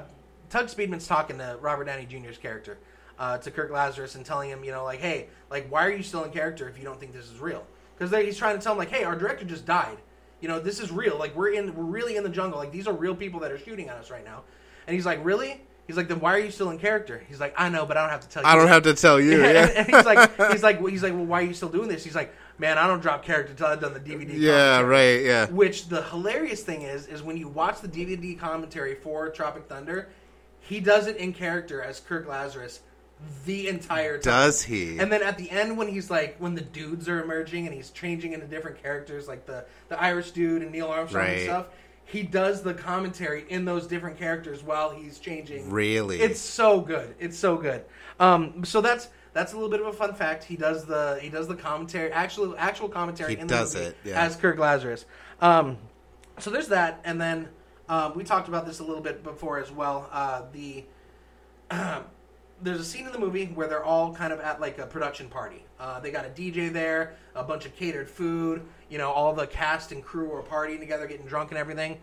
Tug Speedman's talking to Robert Downey Jr.'s character, uh, to Kirk Lazarus, and telling him, you know, like, hey, like, why are you still in character if you don't think this is real? Because he's trying to tell him, like, hey, our director just died. You know, this is real. Like, we're in, we're really in the jungle. Like, these are real people that are shooting at us right now. And he's like, really? He's like, then why are you still in character? He's like, I know, but I don't have to tell you. I don't have to tell you. and, Yeah. and he's like, he's like, he's like, well, why are you still doing this? He's like, man, I don't drop character until I've done the DVD. Yeah. commentary." Right. Yeah. Which the hilarious thing is, is when you watch the DVD commentary for Tropic Thunder, he does it in character as Kirk Lazarus the entire time. Does he? And then at the end, when he's like, when the dudes are emerging and he's changing into different characters, like the the Irish dude and Neil Armstrong and stuff, he does the commentary in those different characters while he's changing. Really? It's so good. It's so good. Um, so that's that's a little bit of a fun fact. He does the he does the commentary, actual actual commentary He in the does movie it, yeah. as Kirk Lazarus. Um, so there's that, and then um, we talked about this a little bit before as well. Uh, the there's a scene in the movie where they're all kind of at like a production party. Uh, they got a DJ there, a bunch of catered food. You know, all the cast and crew are partying together, getting drunk and everything.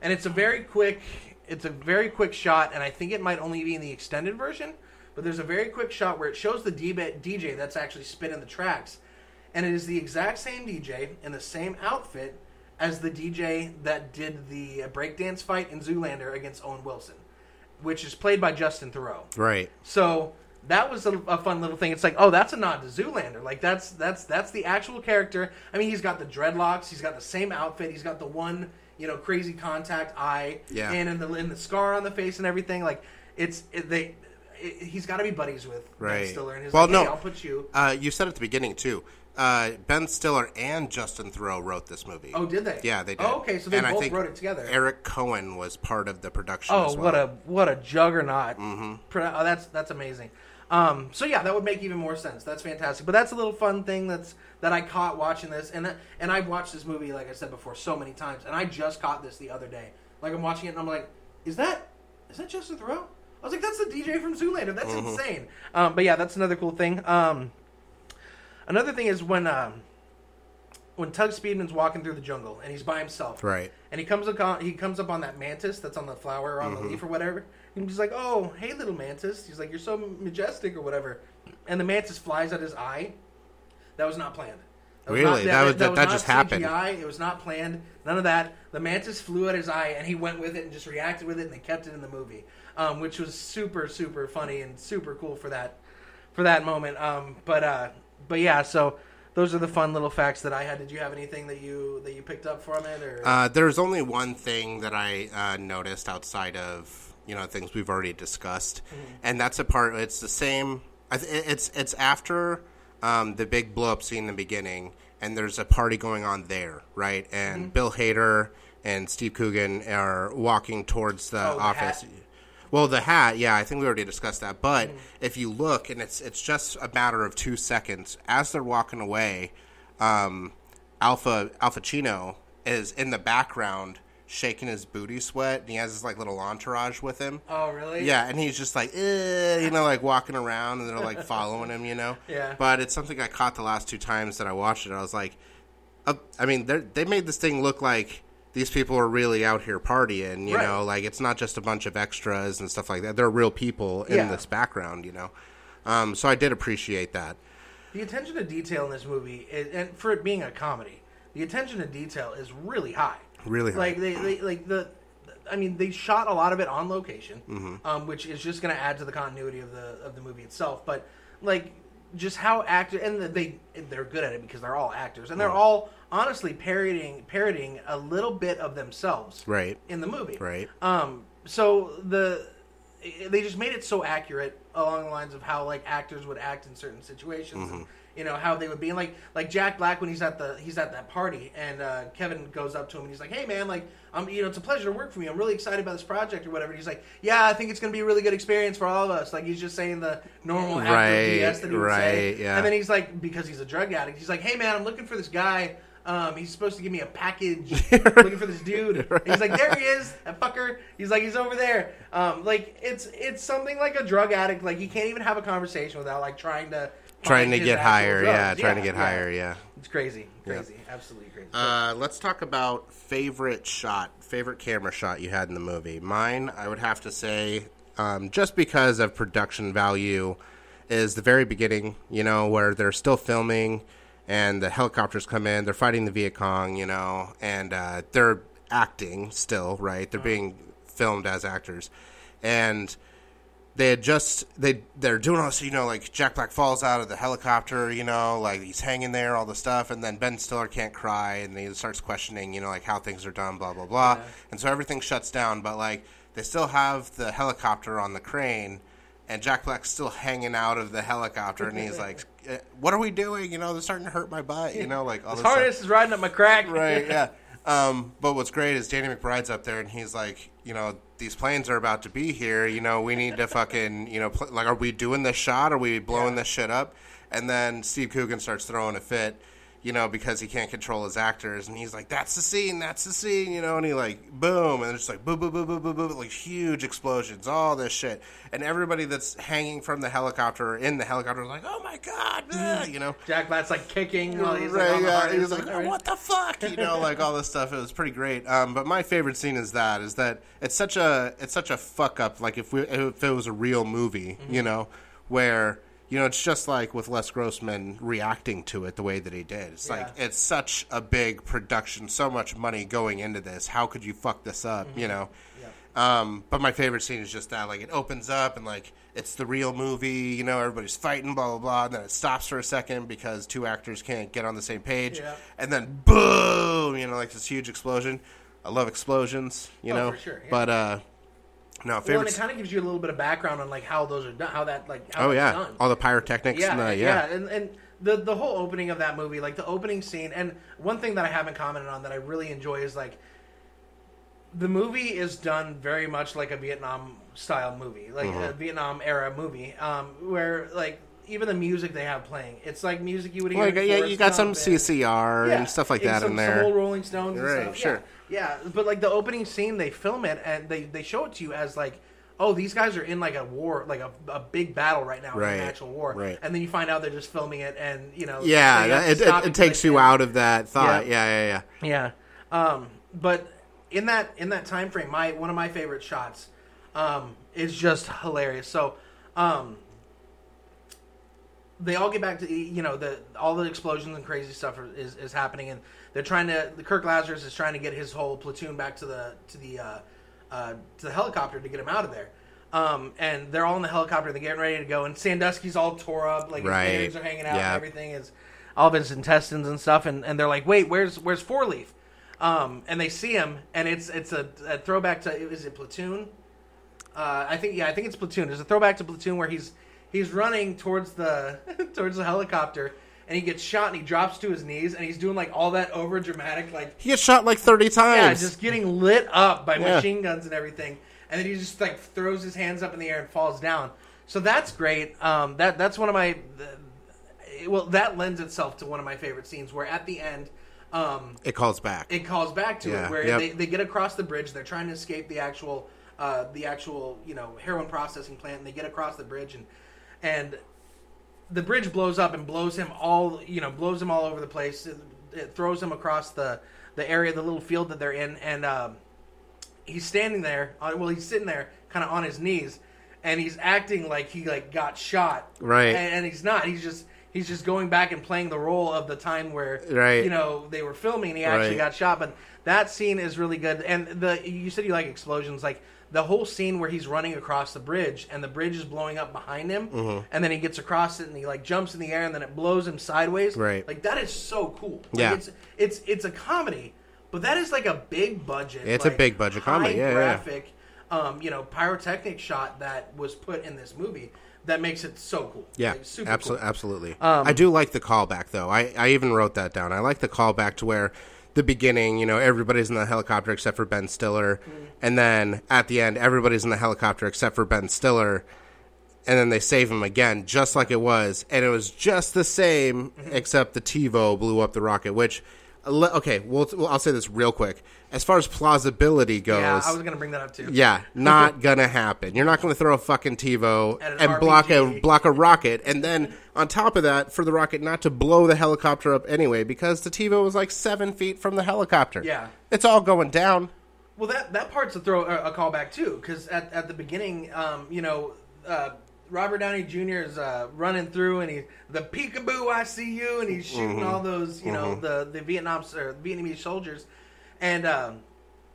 And it's a very quick, it's a very quick shot, and I think it might only be in the extended version. But there's a very quick shot where it shows the DJ that's actually spinning the tracks, and it is the exact same DJ in the same outfit as the DJ that did the breakdance fight in Zoolander against Owen Wilson, which is played by Justin Theroux. Right. So that was a, a, fun little thing. It's like, oh, that's a nod to Zoolander. Like that's that's that's the actual character. I mean, he's got the dreadlocks. He's got the same outfit. He's got the one you know crazy contact eye. Yeah. And in the in the scar on the face and everything. Like it's it, they. It, he's got to be buddies with right. Ben Stiller. And he's well, like, hey, no, I'll put you. Uh, you said at the beginning too. Uh, ben Stiller and Justin Theroux wrote this movie. Oh, did they? Yeah, they did. Oh, okay, so they and I both think wrote it together. Etan Cohen was part of the production. Oh, as well. what a what a juggernaut! Mm-hmm. Oh, that's that's amazing. Um, so yeah, that would make even more sense. That's fantastic. But that's a little fun thing that's that I caught watching this, and and I've watched this movie like I said before so many times, and I just caught this the other day. Like I'm watching it, and I'm like, is that is that Justin Theroux? I was like, that's the DJ from Zoolander. That's Mm-hmm. insane. Um, but yeah, that's another cool thing. Um, another thing is when um, when Tug Speedman's walking through the jungle and he's by himself, Right. and he comes up on, he comes up on that mantis that's on the flower or on Mm-hmm. the leaf or whatever. And he's like, "Oh, hey, little mantis." He's like, "You're so majestic" or whatever. And the mantis flies at his eye. That was not planned. Really? not- That was- that- that not just happened. It was not planned. None of that. The mantis flew at his eye, and he went with it and just reacted with it, and they kept it in the movie, um, which was super, super funny and super cool for that for that moment. Um, but uh, but yeah, so those are the fun little facts that I had. Did you have anything that you that you picked up from it? Or Uh, there's only one thing that I uh, noticed outside of you know things we've already discussed, Mm-hmm. and that's a part. It's the same. It's it's after um, the big blow up scene in the beginning, and there's a party going on there, right? And Mm-hmm. Bill Hader and Steve Coogan are walking towards the Oh, the office. hat. Well, the hat, yeah, I think we already discussed that. But Mm-hmm. if you look, and it's it's just a matter of two seconds as they're walking away, um, Alpa Alpa Chino is in the background shaking his booty sweat, and he has his like little entourage with him. oh, really? Yeah, and he's just like, you know, like walking around, and they're like following him, you know. Yeah. But it's something I caught the last two times that I watched it. I was like, uh, I mean, they made this thing look like these people are really out here partying, you Right. know, like it's not just a bunch of extras and stuff like that. They're real people in Yeah. this background, you know. Um, so I did appreciate that. The attention to detail in this movie, is, and for it being a comedy, the attention to detail is really high. Really high. Like they, they like the. I mean, they shot a lot of it on location, Mm-hmm. um, which is just going to add to the continuity of the of the movie itself. But like, just how actor and they they're good at it because they're all actors and they're Mm-hmm. all honestly parodying parodying a little bit of themselves Right. in the movie. Right. Um, so the they just made it so accurate along the lines of how like actors would act in certain situations. And, you know how they would be and like like Jack Black when he's at the he's at that party and uh, Kevin goes up to him and he's like, "Hey man, like I'm you know it's a pleasure to work for you. I'm really excited about this project or whatever." And he's like, "Yeah, I think it's gonna be a really good experience for all of us." Like he's just saying the normal actor Right, BS that he would say. right, yeah. And then he's like, because he's a drug addict, he's like, "Hey man, I'm looking for this guy." Um, he's supposed to give me a package. looking for this dude. And he's like, there he is, that fucker. He's like, he's over there. Um, like it's it's something like a drug addict. Like he can't even have a conversation without like trying to Trying to get higher, yeah, trying to get higher, yeah. It's crazy, crazy, absolutely crazy. Uh, let's talk about favorite shot, favorite camera shot you had in the movie. Mine, I would have to say, um, just because of production value, is the very beginning. You know, where they're still filming, and the helicopters come in. They're fighting the Viet Cong. You know, and uh, they're acting still, right? They're being filmed as actors, and they had just they they're doing all this, you know, like Jack Black falls out of the helicopter, you know, like he's hanging there, all the stuff, and then Ben Stiller can't cry, and he starts questioning, you know, like how things are done, blah blah blah, Yeah. and so everything shuts down. But like they still have the helicopter on the crane, and Jack Black's still hanging out of the helicopter, and he's like, "Eh, "What are we doing? You know, they're starting to hurt my butt, you know, like all His this stuff." harness is riding up my crack. right yeah um, but what's great is danny mcbride's up there and he's like you know these planes are about to be here you know we need to fucking you know pl- like are we doing this shot are we blowing Yeah. this shit up and then steve coogan starts throwing a fit you know, because he can't control his actors, and he's like, "That's the scene, that's the scene," you know, and he like boom, and it's like boom, boom, boom, boom, boom, boom, like huge explosions, all this shit, and everybody that's hanging from the helicopter or in the helicopter is like, "Oh my god," ah," you know. Jack Black's like kicking while he's like Right, on yeah, harness he like, "Oh, "What the fuck?" You know, like all this stuff. It was pretty great. Um, but my favorite scene is that is that it's such a it's such a fuck up. Like if we if it was a real movie, Mm-hmm. you know, where you know it's just like with Les Grossman reacting to it the way that he did. It's like it's such a big production, so much money going into this. How could you fuck this up? Mm-hmm. You know. Um, but my favorite scene is just that, like it opens up and like it's the real movie, you know, everybody's fighting, blah blah blah. And then it stops for a second because two actors can't get on the same page, Yeah. and then boom, you know, like this huge explosion. I love explosions, you Oh, know, for sure, yeah. but uh, no Well, and it kind of gives you a little bit of background on like how those are done, how that like how oh yeah, done. all the pyrotechnics. yeah, and the, yeah, yeah, and and the the whole opening of that movie, like the opening scene, and one thing that I haven't commented on that I really enjoy is like the movie is done very much like a Vietnam style movie, like Mm-hmm. a Vietnam era movie, um, where like even the music they have playing, it's like music you would hear. Like, in yeah, you got some and- CCR and stuff like that some, in Some there. old Rolling Stones and Right, stuff. sure. Yeah, yeah, but like the opening scene, they film it and they they show it to you as like. Oh, these guys are in like a war, like a, a big battle right now, Right, an actual war. right. And then you find out they're just filming it, and you know, yeah, that- it, it, it takes you out of that thought. Yeah. Yeah, yeah, yeah. Yeah, um, but in that in that time frame, my one of my favorite shots um, is just hilarious. So, um, they all get back to you know the all the explosions and crazy stuff are, is is happening, and they're trying to. The Kirk Lazarus is trying to get his whole platoon back to the to the uh, uh, to the helicopter to get him out of there. Um, and they're all in the helicopter. They're getting ready to go, and Sandusky's all tore up, like Right. his veins are hanging out, Yeah. and everything is all of his intestines and stuff. And, and they're like, "Wait, where's where's Four Leaf?" Um, and they see him, and it's it's a, a throwback to is it Platoon? Uh, I think yeah, I think it's Platoon. There's a throwback to Platoon where he's he's running towards the towards the helicopter, and he gets shot, and he drops to his knees, and he's doing like all that over dramatic like He gets shot like thirty times yeah, just getting lit up by Yeah. machine guns and everything, and then he just like throws his hands up in the air and falls down. So that's great. Um, that that's one of my the, well, that lends itself to one of my favorite scenes where at the end. Um, it calls back. it calls back to Yeah, it where yep. they, they get across the bridge they're trying to escape the actual uh, the actual you know heroin processing plant and they get across the bridge and and the bridge blows up and blows him all you know blows him all over the place. It, it throws him across the the area the little field that they're in and um, he's standing there well he's sitting there kind of on his knees and he's acting like he like got shot. Right. and, and he's not. He's just he's just going back and playing the role of the time where Right. you know they were filming and he actually Right. got shot but that scene is really good and the you said you like explosions like the whole scene where he's running across the bridge and the bridge is blowing up behind him Mm-hmm. and then he gets across it and he like jumps in the air and then it blows him sideways Right. like that is so cool like, Yeah. it's it's it's a comedy but that is like a big budget It's a big budget comedy, yeah, yeah. graphic um you know pyrotechnic shot that was put in this movie that makes it so cool Yeah, Like, super absolutely, cool. absolutely. Um, I do like the callback though. I, I even wrote that down. I like the callback to where the beginning, you know, everybody's in the helicopter except for Ben Stiller, Mm-hmm. and then at the end, everybody's in the helicopter except for Ben Stiller, and then they save him again, just like it was, and it was just the same, Mm-hmm. except the TiVo blew up the rocket. Which, okay, well, well, I'll say this real quick. As far as plausibility goes, yeah i was gonna bring that up too yeah, not gonna happen. You're not gonna throw a fucking TiVo an and block a block a rocket, and then on top of that, for the rocket not to blow the helicopter up anyway, because the TiVo was like seven feet from the helicopter. Yeah. it's all going down. Well, that that part's a throw a, a callback too, because at, at the beginning, um, you know, uh, Robert Downey Jr. is uh, running through, and he the peekaboo, I see you, and he's shooting all those, you know, the the Vietnam or Vietnamese soldiers, and um,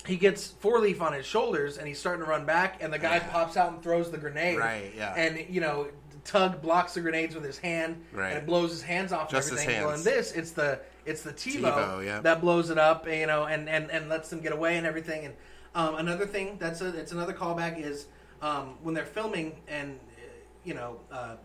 he gets four leaf on his shoulders, and he's starting to run back, and the guy pops out and throws the grenade, Right, yeah. and you know. Tug blocks the grenades with his hand, Right. and it blows his hands off. Just and his everything. Well, in this, it's the it's the TiVo, TiVo, yeah. that blows it up, you know, and, and, and lets them get away and everything. And um, another thing that's a it's another callback is um, when they're filming and you know uh,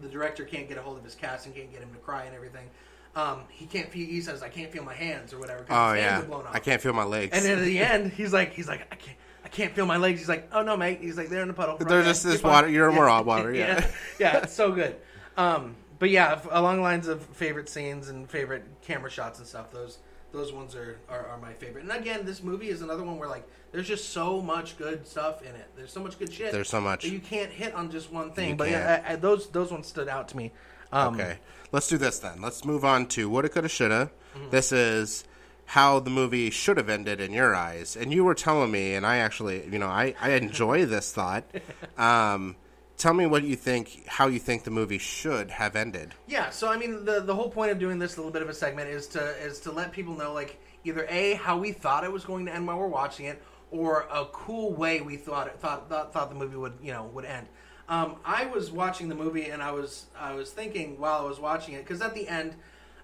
the director can't get a hold of his cast and can't get him to cry and everything. Um, he can't. feel. he says, "I can't feel my hands" or whatever. Oh his hands yeah, are blown off. I can't feel my legs. And then at the end, he's like, he's like, I can't. I can't feel my legs. He's like, oh no, mate. He's like, they're in the puddle. They're just this water- you're in more hot water, yeah. yeah, yeah, it's so good. Um, but yeah, along the lines of favorite scenes and favorite camera shots and stuff, those those ones are, are, are my favorite. And again, this movie is another one where like there's just so much good stuff in it. There's so much good shit. There's so much. that you can't hit on just one thing. You but yeah, I, I, those those ones stood out to me. Um, Okay, let's do this then. Let's move on to woulda, coulda, shoulda. Mm-hmm. This is how the movie should have ended in your eyes, and you were telling me, and I actually, you know, I I enjoy this thought. Um, tell me what you think, how you think the movie should have ended. Yeah, so I mean, the the whole point of doing this little bit of a segment is to is to let people know like either a how we thought it was going to end while we're watching it, or a cool way we thought it thought thought, thought the movie would you know would end. Um, I was watching the movie and I was I was thinking while I was watching it because at the end,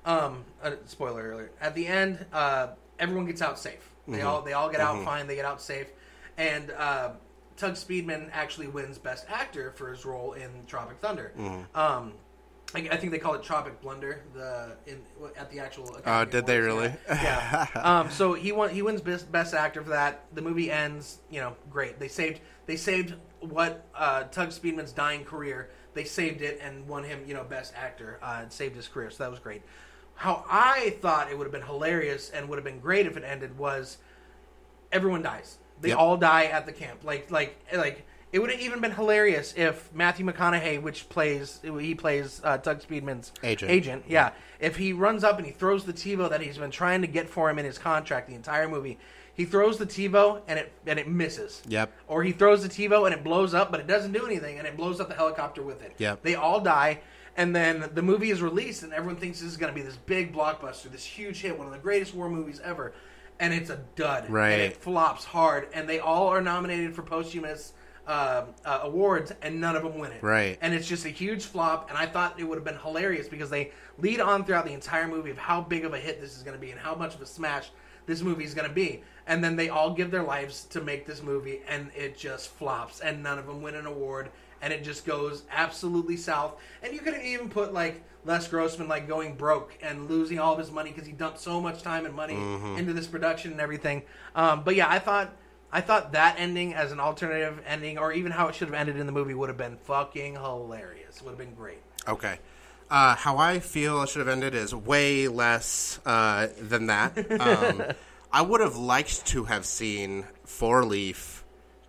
um, uh, spoiler alert, at the end, uh, everyone gets out safe. They all they all get out fine. They get out safe, and uh, Tug Speedman actually wins Best Actor for his role in Tropic Thunder. Um, I, I think they call it Tropic Blunder. The in at the actual. Uh, Academy did they really? Yeah. yeah. um, so he won. He wins best, best actor for that. The movie ends. You know, great. They saved. They saved what uh, Tug Speedman's dying career. They saved it and won him. You know, best actor. Uh, and saved his career. So that was great. How I thought it would have been hilarious and would have been great if it ended was everyone dies. They Yep. all die at the camp. Like like like it would have even been hilarious if Matthew McConaughey, which plays he plays uh, Tug Speedman's Agent. agent, yeah. If he runs up and he throws the TiVo that he's been trying to get for him in his contract the entire movie, he throws the TiVo and it and it misses. Yep. Or he throws the TiVo and it blows up, but it doesn't do anything, and it blows up the helicopter with it. Yep. They all die, and then the movie is released, and everyone thinks this is going to be this big blockbuster, this huge hit, one of the greatest war movies ever, and it's a dud. Right. And it flops hard, and they all are nominated for posthumous uh, uh, awards, and none of them win it. Right. And it's just a huge flop, and I thought it would have been hilarious because they lead on throughout the entire movie of how big of a hit this is going to be and how much of a smash this movie is going to be. And then they all give their lives to make this movie, and it just flops, and none of them win an award, and it just goes absolutely south. And you could even put like Les Grossman like going broke and losing all of his money because he dumped so much time and money into this production and everything. Um, but yeah, I thought I thought that ending as an alternative ending, or even how it should have ended in the movie, would have been fucking hilarious. Would have been great. Okay. Uh, how I feel it should have ended is way less uh, than that. Um, I would have liked to have seen Four Leaf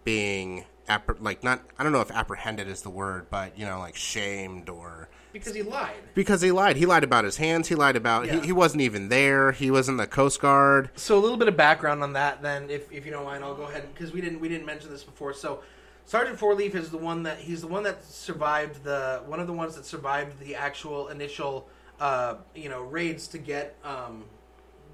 being appre- like not. I don't know if apprehended is the word, but you know, like shamed or Because he lied. because he lied. He lied about his hands. He lied about Yeah. he, he wasn't even there. He was in the Coast Guard. So a little bit of background on that, then, if, if you don't mind, I'll go ahead because we didn't we didn't mention this before. So Sergeant Four Leaf is the one that he's the one that survived the one of the ones that survived the actual initial uh, you know raids to get um,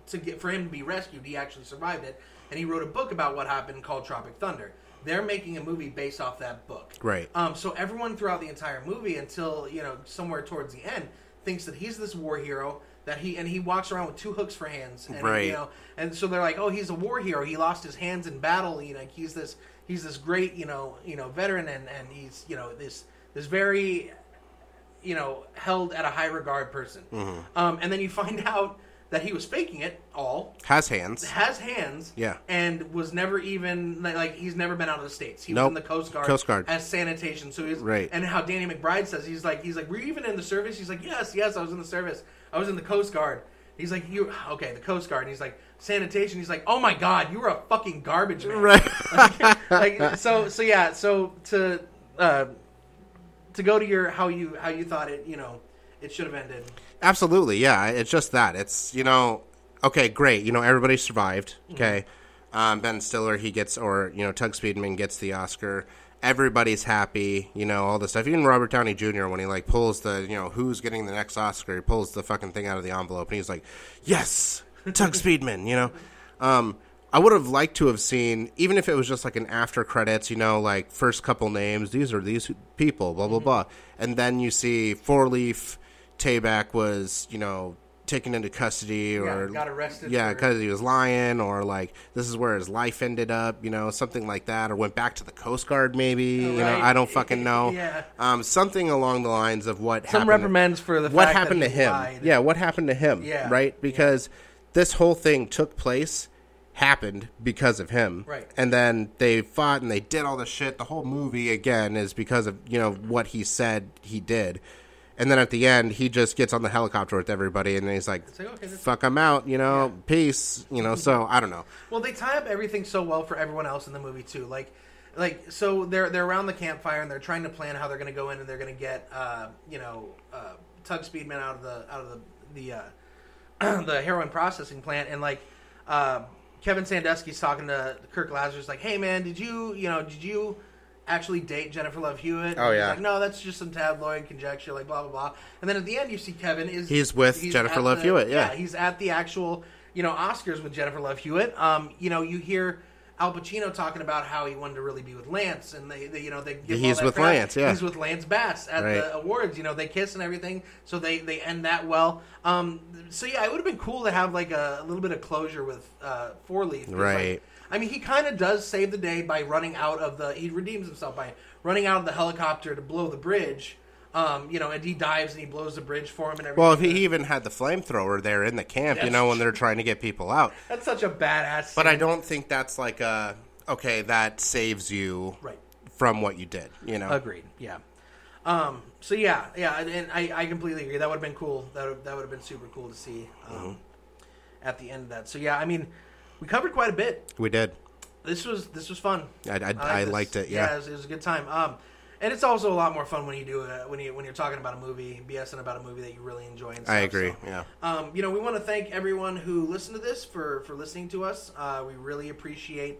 to get for him to be rescued. He actually survived it, and he wrote a book about what happened called Tropic Thunder. They're making a movie based off that book. Right. Um, so everyone throughout the entire movie, until you know somewhere towards the end, thinks that he's this war hero that he and he walks around with two hooks for hands, and Right. you know, and so they're like, oh, he's a war hero. He lost his hands in battle. You know, he's this he's this great you know you know veteran, and and he's you know this this very you know held at a high regard person. Mm-hmm. Um, and then you find out that he was faking it all Has hands. has hands, Yeah. and was never even like he's never been out of the states. He was in the Coast Guard, Coast Guard. as sanitation. So he's Right. And how Danny McBride says he's like he's like, were you even in the service? He's like, yes, yes, I was in the service. I was in the Coast Guard. He's like, you okay? The Coast Guard. And he's like sanitation. He's like, oh my god, you were a fucking garbage man. Right. like so so yeah so to uh, to go to your how you how you thought it you know it should have ended. Absolutely, yeah. It's just that. It's you know, okay, great. You know, everybody survived. Okay, um, Ben Stiller he gets, or you know, Tug Speedman gets the Oscar. Everybody's happy. You know, all this stuff. Even Robert Downey Jr. when he like pulls the, you know, who's getting the next Oscar? He pulls the fucking thing out of the envelope and he's like, "Yes, Tug Speedman." You know, um, I would have liked to have seen, even if it was just like an after credits, you know, like first couple names. These are these people. Blah blah blah, and then you see Four Leaf. Tayback was, you know, taken into custody or Yeah, got arrested Yeah, for- because he was lying, or like this is where his life ended up, you know, something like that, or went back to the Coast Guard, maybe. You know, I don't fucking know. Yeah. um, something along the lines of what Some happened. reprimands for the what fact happened that to him? lied. Yeah, what happened to him? Yeah. right. Because this whole thing took place. Happened because of him, Right. And then they fought and they did all the shit. The whole movie again is because of you know what he said he did, And then at the end, he just gets on the helicopter with everybody, and then he's like, like, okay, "Fuck, I'm out," you know, Yeah. peace, you know. So I don't know. Well, they tie up everything so well for everyone else in the movie too. Like, like so they're they're around the campfire and they're trying to plan how they're going to go in and they're going to get uh, you know uh, Tug Speedman out of the out of the the uh, the heroin processing plant and like uh, Kevin Sandusky's talking to Kirk Lazarus like, hey man, did you you know did you actually date Jennifer Love Hewitt? Oh, yeah. like no, that's just some tabloid conjecture, like blah blah blah. And then at the end, you see Kevin is He's with Jennifer Love the- Hewitt, yeah. he's at the actual you know Oscars with Jennifer Love Hewitt. Um, you know, you hear Alpa Chino talking about how he wanted to really be with Lance, and they, they you know they give all He's with crap. Lance, yeah. he's with Lance Bass at Right. the awards. You know, they kiss and everything, so they they end that well. Um, so yeah, it would have been cool to have like a, a little bit of closure with uh, Four Leaf, 'cause, like, Right. I mean, he kind of does save the day by running out of the. He redeems himself by running out of the helicopter to blow the bridge. Um, you know, and he dives and he blows the bridge for him and everything. Well, if he even had the flamethrower there in the camp, you know, when they're trying to get people out. That's such a badass. But I don't think that's like a okay. That saves you Right. from what you did. You know. Agreed. Yeah. Um, so yeah, yeah, and, I, I completely agree. That would have been cool. That would, that would have been super cool to see um, Mm-hmm. at the end of that. So yeah, I mean, we covered quite a bit. We did. This was this was fun. I, I, like I this. liked it. Yeah, Yeah. it, was, it was a good time. Um, and it's also a lot more fun when you do it when you when you're talking about a movie, BSing about a movie that you really enjoy. And stuff, I agree. so. Yeah. Um, you know, we want to thank everyone who listened to this for for listening to us. Uh, we really appreciate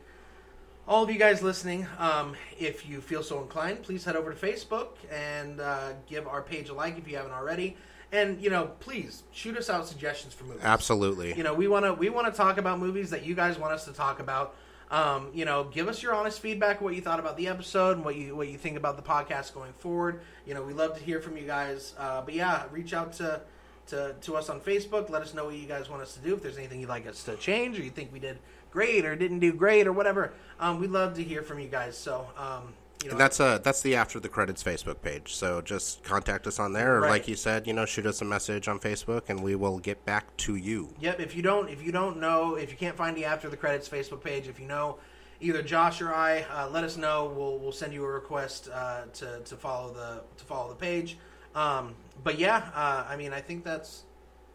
all of you guys listening. Um, if you feel so inclined, please head over to Facebook and uh, give our page a like if you haven't already. And you know, please shoot us out suggestions for movies. Absolutely. You know, we want to we want to talk about movies that you guys want us to talk about. Um, you know, give us your honest feedback, what you thought about the episode, and what you what you think about the podcast going forward. You know, we love to hear from you guys. Uh, but yeah, reach out to, to to us on Facebook. Let us know what you guys want us to do. If there's anything you'd like us to change, or you think we did great or didn't do great, or whatever. Um, we'd love to hear from you guys. So, um, you know, And that's uh that's the after the credits Facebook page. So just contact us on there, or Right. like you said, you know, shoot us a message on Facebook, and we will get back to you. Yep. If you don't, if you don't know, if you can't find the after the credits Facebook page, if you know either Josh or I, uh, let us know. We'll we'll send you a request uh, to to follow the to follow the page. Um, but yeah, uh, I mean, I think that's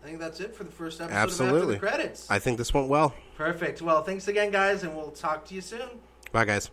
I think that's it for the first episode of after Absolutely. the credits. I think this went well. Perfect. Well, thanks again, guys, and we'll talk to you soon. Bye, guys.